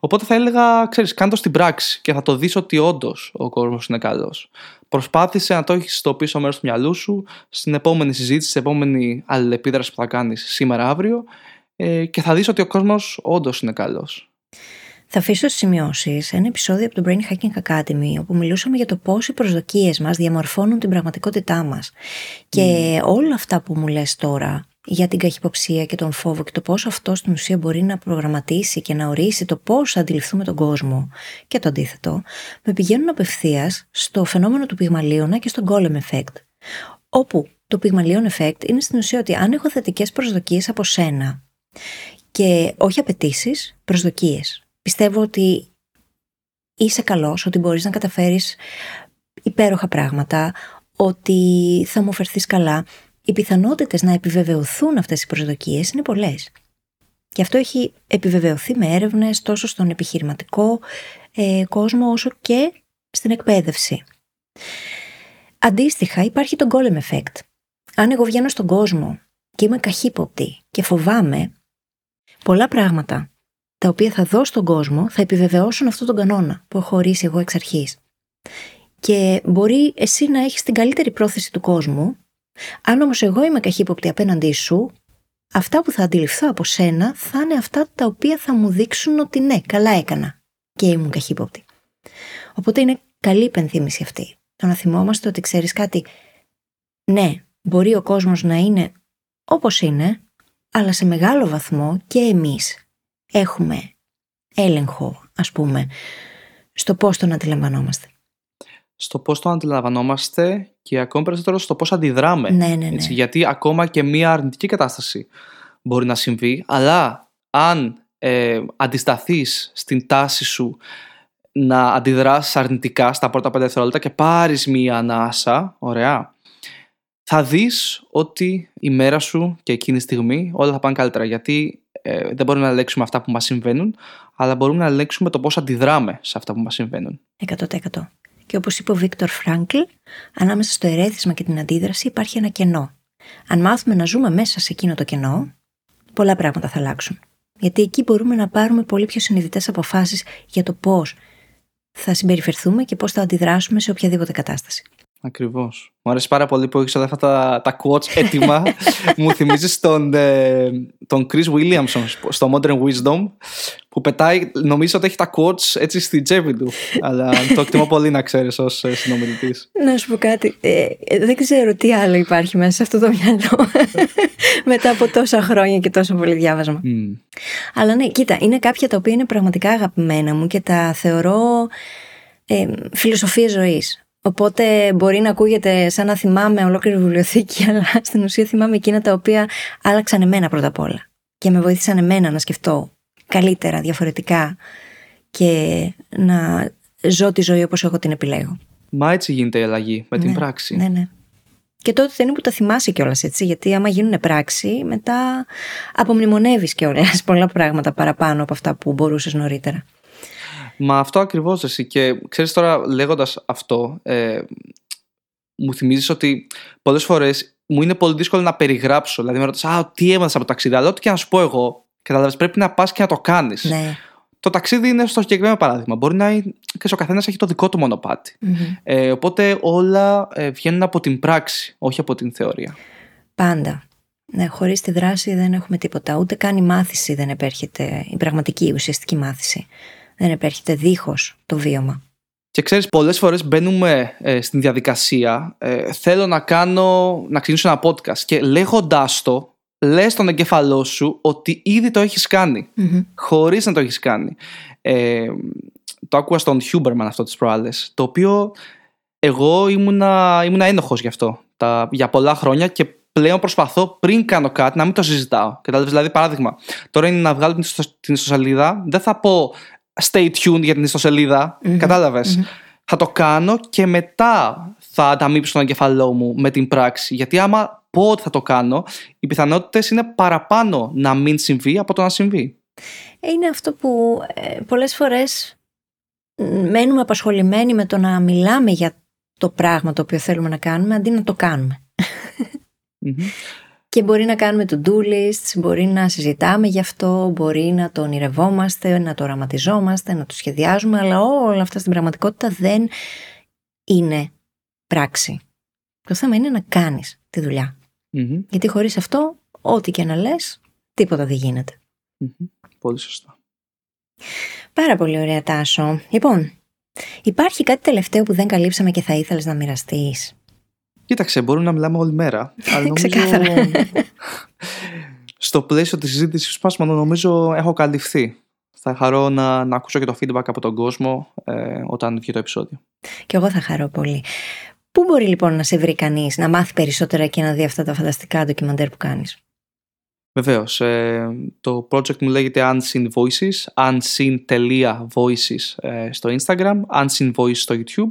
Οπότε θα έλεγα, ξέρεις, κάνε το στην πράξη και θα το δεις ότι όντως ο κόσμος είναι καλός. Προσπάθησε να το έχεις στο πίσω μέρος του μυαλού σου στην επόμενη συζήτηση, στην επόμενη αλληλεπίδραση που θα κάνεις σήμερα αύριο ε, και θα δεις ότι ο κόσμος όντως είναι καλός. Θα αφήσω στι σημειώσεις ένα επεισόδιο από το Brain Hacking Academy, όπου μιλούσαμε για το πώς οι προσδοκίες μας διαμορφώνουν την πραγματικότητά μας. Και όλα αυτά που μου λες τώρα για την καχυποψία και τον φόβο και το πώς αυτό στην ουσία μπορεί να προγραμματίσει και να ορίσει το πώς θα αντιληφθούμε τον κόσμο και το αντίθετο, με πηγαίνουν απευθείας στο φαινόμενο του πυγμαλίωνα και στον golem effect. Όπου το πυγμαλίων effect είναι στην ουσία ότι αν έχω θετικές προσδοκίες από σένα και όχι απαιτήσεις, προσδοκίες πιστεύω ότι είσαι καλός, ότι μπορείς να καταφέρεις υπέροχα πράγματα, ότι θα μου φερθείς καλά. Οι πιθανότητες να επιβεβαιωθούν αυτές οι προσδοκίες είναι πολλές. Και αυτό έχει επιβεβαιωθεί με έρευνες τόσο στον επιχειρηματικό ε, κόσμο όσο και στην εκπαίδευση. Αντίστοιχα υπάρχει το golem effect. Αν εγώ βγαίνω στον κόσμο και είμαι καχύποπτη και φοβάμαι, πολλά πράγματα τα οποία θα δω στον κόσμο θα επιβεβαιώσουν αυτόν τον κανόνα που έχω ορίσει εγώ εξ αρχής. Και μπορεί εσύ να έχεις την καλύτερη πρόθεση του κόσμου, αν όμως εγώ είμαι καχύποπτη απέναντί σου, αυτά που θα αντιληφθώ από σένα θα είναι αυτά τα οποία θα μου δείξουν ότι ναι, καλά έκανα και ήμουν καχύποπτη. Οπότε είναι καλή υπενθύμηση αυτή. Το να θυμόμαστε ότι ξέρεις κάτι, ναι, μπορεί ο κόσμος να είναι όπως είναι, αλλά σε μεγάλο βαθμό και εμείς έχουμε έλεγχο, ας πούμε, στο πώς τον αντιλαμβανόμαστε. Στο πώς τον αντιλαμβανόμαστε και ακόμη περισσότερο στο πώς αντιδράμε. Ναι, ναι, ναι. Έτσι, γιατί ακόμα και μία αρνητική κατάσταση μπορεί να συμβεί, αλλά αν ε, αντισταθείς στην τάση σου να αντιδράσεις αρνητικά στα πρώτα πέντε δευτερόλεπτα και πάρεις μία ανάσα, ωραία, θα δεις ότι η μέρα σου και εκείνη τη στιγμή όλα θα πάνε καλύτερα. Γιατί ε, δεν μπορούμε να ελέγξουμε αυτά που μας συμβαίνουν, αλλά μπορούμε να ελέγξουμε το πώς αντιδράμε σε αυτά που μας συμβαίνουν. 100%. Και όπως είπε ο Βίκτορ Φράγκλ, ανάμεσα στο ερέθισμα και την αντίδραση υπάρχει ένα κενό. Αν μάθουμε να ζούμε μέσα σε εκείνο το κενό, πολλά πράγματα θα αλλάξουν. Γιατί εκεί μπορούμε να πάρουμε πολύ πιο συνειδητές αποφάσεις για το πώς θα συμπεριφερθούμε και πώς θα αντιδράσουμε σε οποιαδήποτε κατάσταση. Ακριβώς. Μου αρέσει πάρα πολύ που έχεις όλα αυτά τα, τα quotes έτοιμα. Μου θυμίζεις τον, ε, τον Chris Williamson στο Modern Wisdom που πετάει, νομίζω ότι έχει τα quotes έτσι στην τσέπη του. Αλλά το εκτιμώ πολύ να ξέρεις ως συνομιλητής. Να σου πω κάτι. Ε, δεν ξέρω τι άλλο υπάρχει μέσα σε αυτό το μυαλό. Μετά από τόσα χρόνια και τόσο πολύ διάβασμα. Mm. Αλλά ναι, κοίτα, είναι κάποια τα οποία είναι πραγματικά αγαπημένα μου και τα θεωρώ ε, φιλοσοφία ζωής. Οπότε μπορεί να ακούγεται σαν να θυμάμαι ολόκληρη βιβλιοθήκη, αλλά στην ουσία θυμάμαι εκείνα τα οποία άλλαξαν εμένα πρώτα απ' όλα. Και με βοήθησαν εμένα να σκεφτώ καλύτερα, διαφορετικά και να ζω τη ζωή όπως εγώ την επιλέγω. Μα έτσι γίνεται η αλλαγή με την Ναι, πράξη. Ναι, ναι. Και τότε δεν είναι που τα θυμάσαι κιόλας έτσι, γιατί άμα γίνουν πράξη, μετά απομνημονεύεις κιόλας πολλά πράγματα παραπάνω από αυτά που μπορούσες νωρίτερα. Μα αυτό ακριβώς εσύ. Και ξέρεις τώρα, λέγοντας αυτό, ε, μου θυμίζεις ότι πολλές φορές μου είναι πολύ δύσκολο να περιγράψω. Δηλαδή, με ρωτάς, Α, τι έμαθα από το ταξίδι; Αλλά ό,τι και να σου πω εγώ, κατάλαβες, πρέπει να πας και να το κάνεις. Ναι. Το ταξίδι είναι στο συγκεκριμένο παράδειγμα. Μπορεί να είναι και ο καθένας έχει το δικό του μονοπάτι. Μμμ. Ε, οπότε όλα ε, βγαίνουν από την πράξη, όχι από την θεωρία. Πάντα. Ναι, χωρίς τη δράση δεν έχουμε τίποτα. Ούτε καν η μάθηση δεν επέρχεται, η πραγματική, η ουσιαστική μάθηση. Δεν επέρχεται δίχως το βίωμα. Και ξέρεις, πολλές φορές μπαίνουμε ε, στην διαδικασία, ε, θέλω να κάνω, να ξεκινήσω ένα podcast και λέγοντάς το, λες στον εγκέφαλό σου ότι ήδη το έχεις κάνει, Μμμ. χωρίς να το έχεις κάνει. Ε, το άκουγα στον Huberman αυτό τις προάλλες, το οποίο εγώ ήμουνα, ήμουνα ένοχος γι' αυτό τα, για πολλά χρόνια και πλέον προσπαθώ πριν κάνω κάτι να μην το συζητάω. Κατάλαβες, δηλαδή παράδειγμα, τώρα είναι να βγάλω την, ιστο- την ιστοσελίδα, δεν θα πω stay tuned για την ιστοσελίδα, Μμμ. κατάλαβες; Μμμ. Θα το κάνω και μετά θα ανταμείψω τον εγκεφαλό μου με την πράξη. Γιατί άμα πω ότι θα το κάνω, οι πιθανότητες είναι παραπάνω να μην συμβεί από το να συμβεί. Είναι αυτό που ε, πολλές φορές μ, μένουμε απασχολημένοι με το να μιλάμε για το πράγμα το οποίο θέλουμε να κάνουμε αντί να το κάνουμε. Μμμ. Και μπορεί να κάνουμε to-do lists, μπορεί να συζητάμε γι' αυτό, μπορεί να το ονειρευόμαστε, να το οραματιζόμαστε, να το σχεδιάζουμε, αλλά όλα αυτά στην πραγματικότητα δεν είναι πράξη. Το θέμα είναι να κάνεις τη δουλειά. Μμμ. Γιατί χωρίς αυτό, ό,τι και να λες, τίποτα δεν γίνεται. Μμμ. Πολύ σωστά. Πάρα πολύ ωραία Τάσο. Λοιπόν, υπάρχει κάτι τελευταίο που δεν καλύψαμε και θα ήθελες να μοιραστείς; Κοίταξε, μπορούμε να μιλάμε όλη μέρα. Αλλά νομίζω Ξεκάθαρα. στο πλαίσιο της συζήτησης σπάσμα νομίζω έχω καλυφθεί. Θα χαρώ να, να ακούσω και το feedback από τον κόσμο ε, όταν βγει το επεισόδιο. Και εγώ θα χαρώ πολύ. Πού μπορεί λοιπόν να σε βρει κανείς, να μάθει περισσότερα και να δει αυτά τα φανταστικά ντοκιμαντέρ που κάνεις; Βεβαίως. Ε, το project μου λέγεται Unseen Voices, unseen.voices ε, στο Instagram, Unseen Voices στο YouTube.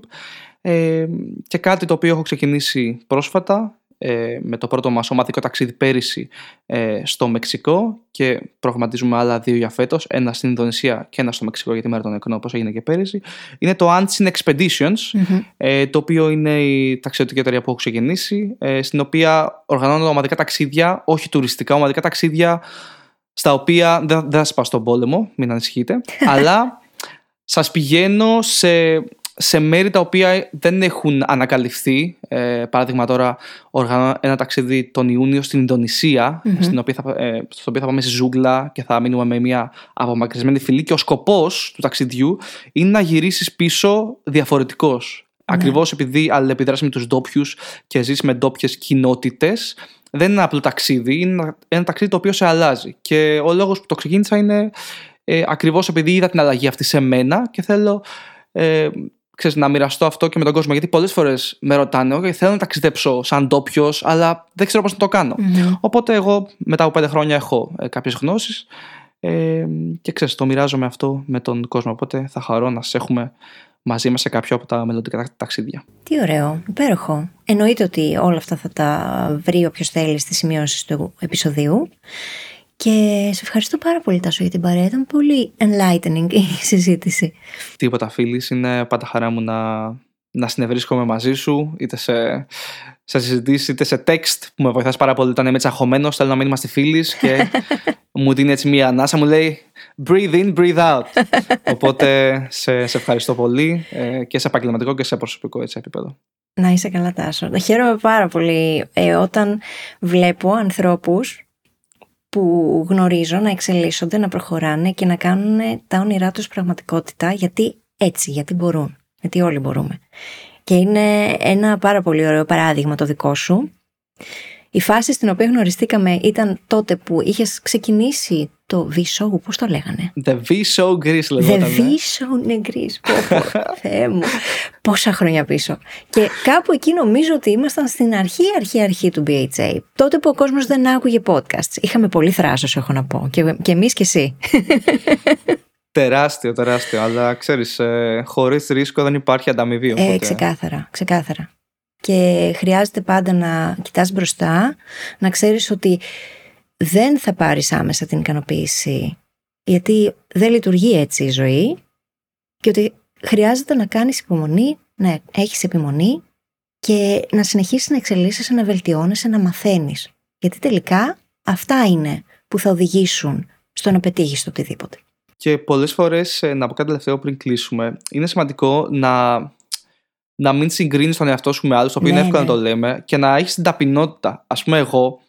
Ε, και κάτι το οποίο έχω ξεκινήσει πρόσφατα ε, με το πρώτο μας ομαδικό ταξίδι πέρυσι ε, στο Μεξικό και προγραμματίζουμε άλλα δύο για φέτος, ένα στην Ινδονησία και ένα στο Μεξικό για τη μέρα των νεκρών όπως έγινε και πέρυσι. Είναι το Unseen Expeditions, ε, το οποίο είναι η ταξιδιωτική εταιρεία που έχω ξεκινήσει, ε, στην οποία οργανώνω ομαδικά ταξίδια, όχι τουριστικά, ομαδικά ταξίδια στα οποία δεν, δεν θα σας πάω στον πόλεμο, μην ανησυχείτε, αλλά σας πηγαίνω σε, σε μέρη τα οποία δεν έχουν ανακαλυφθεί. Ε, παράδειγμα τώρα οργανώνω ένα ταξίδι τον Ιούνιο στην Ινδονησία, Μμμ. στην οποία θα, ε, στο οποίο θα πάμε σε ζούγκλα και θα μείνουμε με μια απομακρυσμένη φυλή και ο σκοπός του ταξιδιού είναι να γυρίσεις πίσω διαφορετικός. Ναι. Ακριβώς επειδή αλληλεπιδράσει με τους ντόπιους και ζεις με ντόπιες κοινότητες, δεν είναι ένα απλό ταξίδι, είναι ένα, ένα ταξίδι το οποίο σε αλλάζει. Και ο λόγος που το ξεκίνησα είναι ε, ακριβώς επειδή είδα την αλλαγή αυτή σε μένα και θέλω ε, ξέρεις, να μοιραστώ αυτό και με τον κόσμο. Γιατί πολλές φορές με ρωτάνε, okay, θέλω να ταξιδέψω σαν ντόπιος, αλλά δεν ξέρω πώς να το κάνω. Μμμ. Οπότε εγώ μετά από πέντε χρόνια έχω ε, κάποιες γνώσεις ε, και ξέρεις, το μοιράζομαι αυτό με τον κόσμο. Οπότε θα χαρώ να σας έχουμε μαζί μας σε κάποιο από τα μελλοντικά τα- ταξίδια. Τι ωραίο, υπέροχο. Εννοείται ότι όλα αυτά θα τα βρει όποιος θέλει στις σημειώσεις του επεισοδίου. Και σε ευχαριστώ πάρα πολύ Τάσο για την παρέα. Ήταν πολύ enlightening η συζήτηση. Τίποτα φίλης, είναι πάντα χαρά μου να, να συνευρίσκομαι μαζί σου, είτε σε, σε συζητήσεις, είτε σε text που με βοηθάς πάρα πολύ όταν είμαι τσαχωμένος, θέλω να μην είμαστε φίλοι και μου δίνει έτσι μία ανάσα, μου λέει breathe in, breathe out. Οπότε σε, σε ευχαριστώ πολύ ε, και σε επαγγελματικό και σε προσωπικό έτσι, επίπεδο. Να είσαι καλά Τάσο. Χαίρομαι πάρα πολύ ε, όταν βλέπω ανθρώπους που γνωρίζω να εξελίσσονται, να προχωράνε και να κάνουν τα όνειρά τους πραγματικότητα γιατί έτσι, γιατί μπορούν, γιατί όλοι μπορούμε. Και είναι ένα πάρα πολύ ωραίο παράδειγμα το δικό σου. Η φάση στην οποία γνωριστήκαμε ήταν τότε που είχες ξεκινήσει το V-Show, πώς το λέγανε; The V-Show Greece λέγονταν. The V-Show είναι Greece. Θεέ μου. Πόσα χρόνια πίσω. Και κάπου εκεί νομίζω ότι ήμασταν στην αρχή, αρχή, αρχή του BHA. Τότε που ο κόσμος δεν άκουγε podcasts. Είχαμε πολύ θράσος, έχω να πω. Και, και εμείς και εσύ. Τεράστιο, τεράστιο. Αλλά ξέρεις, ε, χωρίς ρίσκο δεν υπάρχει ανταμοιβή. Ε, ξεκάθαρα, ξεκάθαρα. Και χρειάζεται πάντα να κοιτάς μπροστά, να ξέρεις ότι δεν θα πάρεις άμεσα την ικανοποίηση, γιατί δεν λειτουργεί έτσι η ζωή και ότι χρειάζεται να κάνεις υπομονή, να έχεις επιμονή και να συνεχίσεις να εξελίσσεσαι, να βελτιώνεσαι, να μαθαίνεις. Γιατί τελικά αυτά είναι που θα οδηγήσουν στο να πετύχεις το οτιδήποτε. Και πολλές φορές, ε, να πω κάτι τελευταίο πριν κλείσουμε, είναι σημαντικό να να μην συγκρίνεις τον εαυτό σου με άλλους, το οποίο είναι ναι, εύκολο να ναι. το λέμε, και να έχεις την ταπεινότητα. Α πούμε, εγώ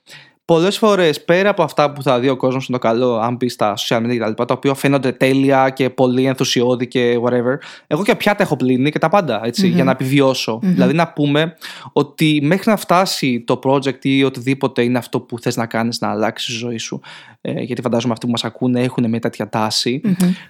πολλές φορές πέρα από αυτά που θα δει ο κόσμος στο καλό, αν πει στα social media κτλ., τα οποία φαίνονται τέλεια και πολύ ενθουσιώδη και whatever, εγώ και πιάτα έχω πλύνει και τα πάντα έτσι, για να επιβιωσω Δηλαδή να πούμε ότι μέχρι να φτάσει το project ή οτιδήποτε είναι αυτό που θες να κάνεις να αλλάξεις τη ζωή σου, ε, γιατί φαντάζομαι αυτοί που μας ακούνε έχουν μια τέτοια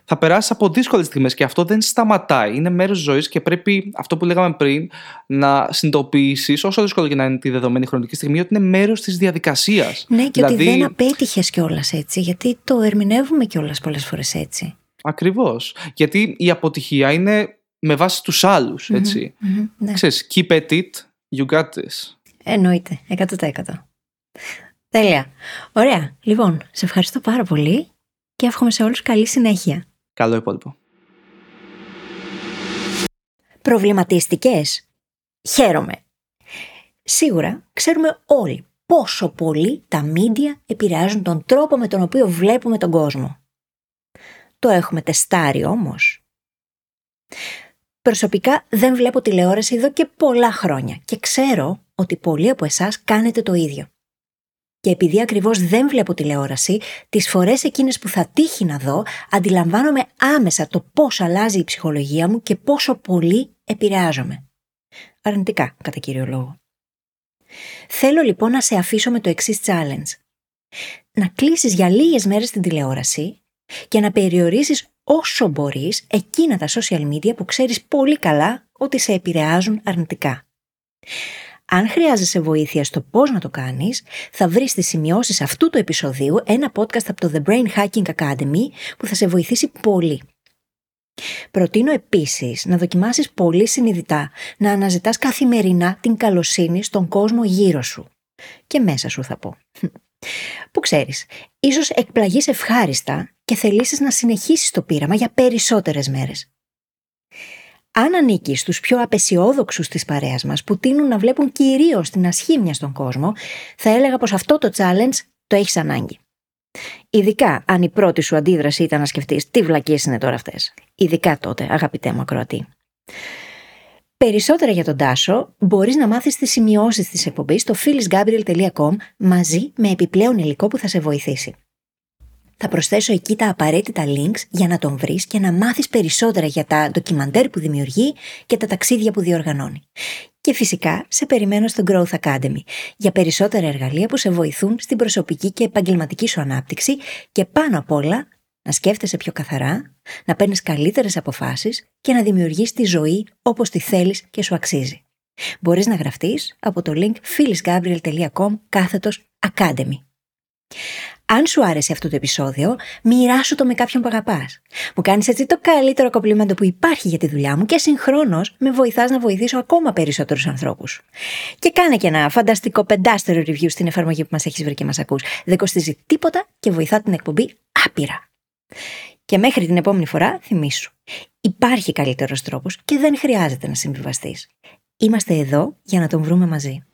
θα περάσεις από δύσκολες στιγμές και αυτό δεν σταματάει. Είναι μέρος της ζωής και πρέπει αυτό που λέγαμε πριν να συνειδητοποιήσεις, όσο δύσκολο και να είναι τη δεδομένη χρονική στιγμή, ότι είναι μέρος της διαδικασίας. Ναι, και δηλαδή... ότι δεν απέτυχες κιόλας έτσι, γιατί το ερμηνεύουμε κιόλας πολλές φορές έτσι. Ακριβώς. Γιατί η αποτυχία είναι με βάση τους άλλους, έτσι. ναι. Ξέρεις, keep at it, you got this. Εννοείται, 100%. Τέλεια. Ωραία. Λοιπόν, σε ευχαριστώ πάρα πολύ και εύχομαι σε όλους καλή συνέχεια. Καλό υπόλοιπο. Προβληματίστηκες; Χαίρομαι. Σίγουρα ξέρουμε όλοι πόσο πολύ τα μίντια επηρεάζουν τον τρόπο με τον οποίο βλέπουμε τον κόσμο. Το έχουμε τεστάρει όμως. Προσωπικά δεν βλέπω τηλεόραση εδώ και πολλά χρόνια και ξέρω ότι πολλοί από εσάς κάνετε το ίδιο. Και επειδή ακριβώς δεν βλέπω τηλεόραση, τις φορές εκείνες που θα τύχει να δω, αντιλαμβάνομαι άμεσα το πώς αλλάζει η ψυχολογία μου και πόσο πολύ επηρεάζομαι. Αρνητικά, κατά κύριο λόγο. Θέλω λοιπόν να σε αφήσω με το εξής challenge. Να κλείσεις για λίγες μέρες την τηλεόραση και να περιορίσεις όσο μπορείς εκείνα τα social media που ξέρεις πολύ καλά ότι σε επηρεάζουν αρνητικά. Αν χρειάζεσαι βοήθεια στο πώς να το κάνεις, θα βρεις στις σημειώσεις αυτού του επεισοδίου ένα podcast από το The Brain Hacking Academy που θα σε βοηθήσει πολύ. Προτείνω επίσης να δοκιμάσεις πολύ συνειδητά να αναζητάς καθημερινά την καλοσύνη στον κόσμο γύρω σου. Και μέσα σου θα πω. Που ξέρεις, ίσως εκπλαγείς ευχάριστα και θελήσεις να συνεχίσεις το πείραμα για περισσότερες μέρες. Αν ανήκεις στους πιο απεσιόδοξους της παρέας μας που τείνουν να βλέπουν κυρίως την ασχήμια στον κόσμο, θα έλεγα πως αυτό το challenge το έχεις ανάγκη. Ειδικά αν η πρώτη σου αντίδραση ήταν να σκεφτείς τι βλακίες είναι τώρα αυτές. Ειδικά τότε, αγαπητέ μου ακροατή. Περισσότερα για τον Τάσο μπορείς να μάθεις τις σημειώσεις της εκπομπής στο phyllisgabriel.com μαζί με επιπλέον υλικό που θα σε βοηθήσει. Θα προσθέσω εκεί τα απαραίτητα links για να τον βρεις και να μάθεις περισσότερα για τα ντοκιμαντέρ που δημιουργεί και τα ταξίδια που διοργανώνει. Και φυσικά σε περιμένω στο Growth Academy για περισσότερα εργαλεία που σε βοηθούν στην προσωπική και επαγγελματική σου ανάπτυξη και πάνω απ' όλα να σκέφτεσαι πιο καθαρά, να παίρνεις καλύτερες αποφάσεις και να δημιουργείς τη ζωή όπως τη θέλεις και σου αξίζει. Μπορείς να γραφτείς από το link phyllisgabriel.com κάθετος Academy. Αν σου άρεσε αυτό το επεισόδιο, μοιράσου το με κάποιον που αγαπάς. Μου κάνεις έτσι το καλύτερο κομπλιμέντο που υπάρχει για τη δουλειά μου και συγχρόνως με βοηθάς να βοηθήσω ακόμα περισσότερους ανθρώπους. Και κάνε και ένα φανταστικό πεντάστερο review στην εφαρμογή που μας έχεις βρει και μας ακούς. Δεν κοστίζει τίποτα και βοηθά την εκπομπή άπειρα. Και μέχρι την επόμενη φορά, θυμίσου. Υπάρχει καλύτερος τρόπος και δεν χρειάζεται να συμβιβαστείς. Είμαστε εδώ για να τον βρούμε μαζί.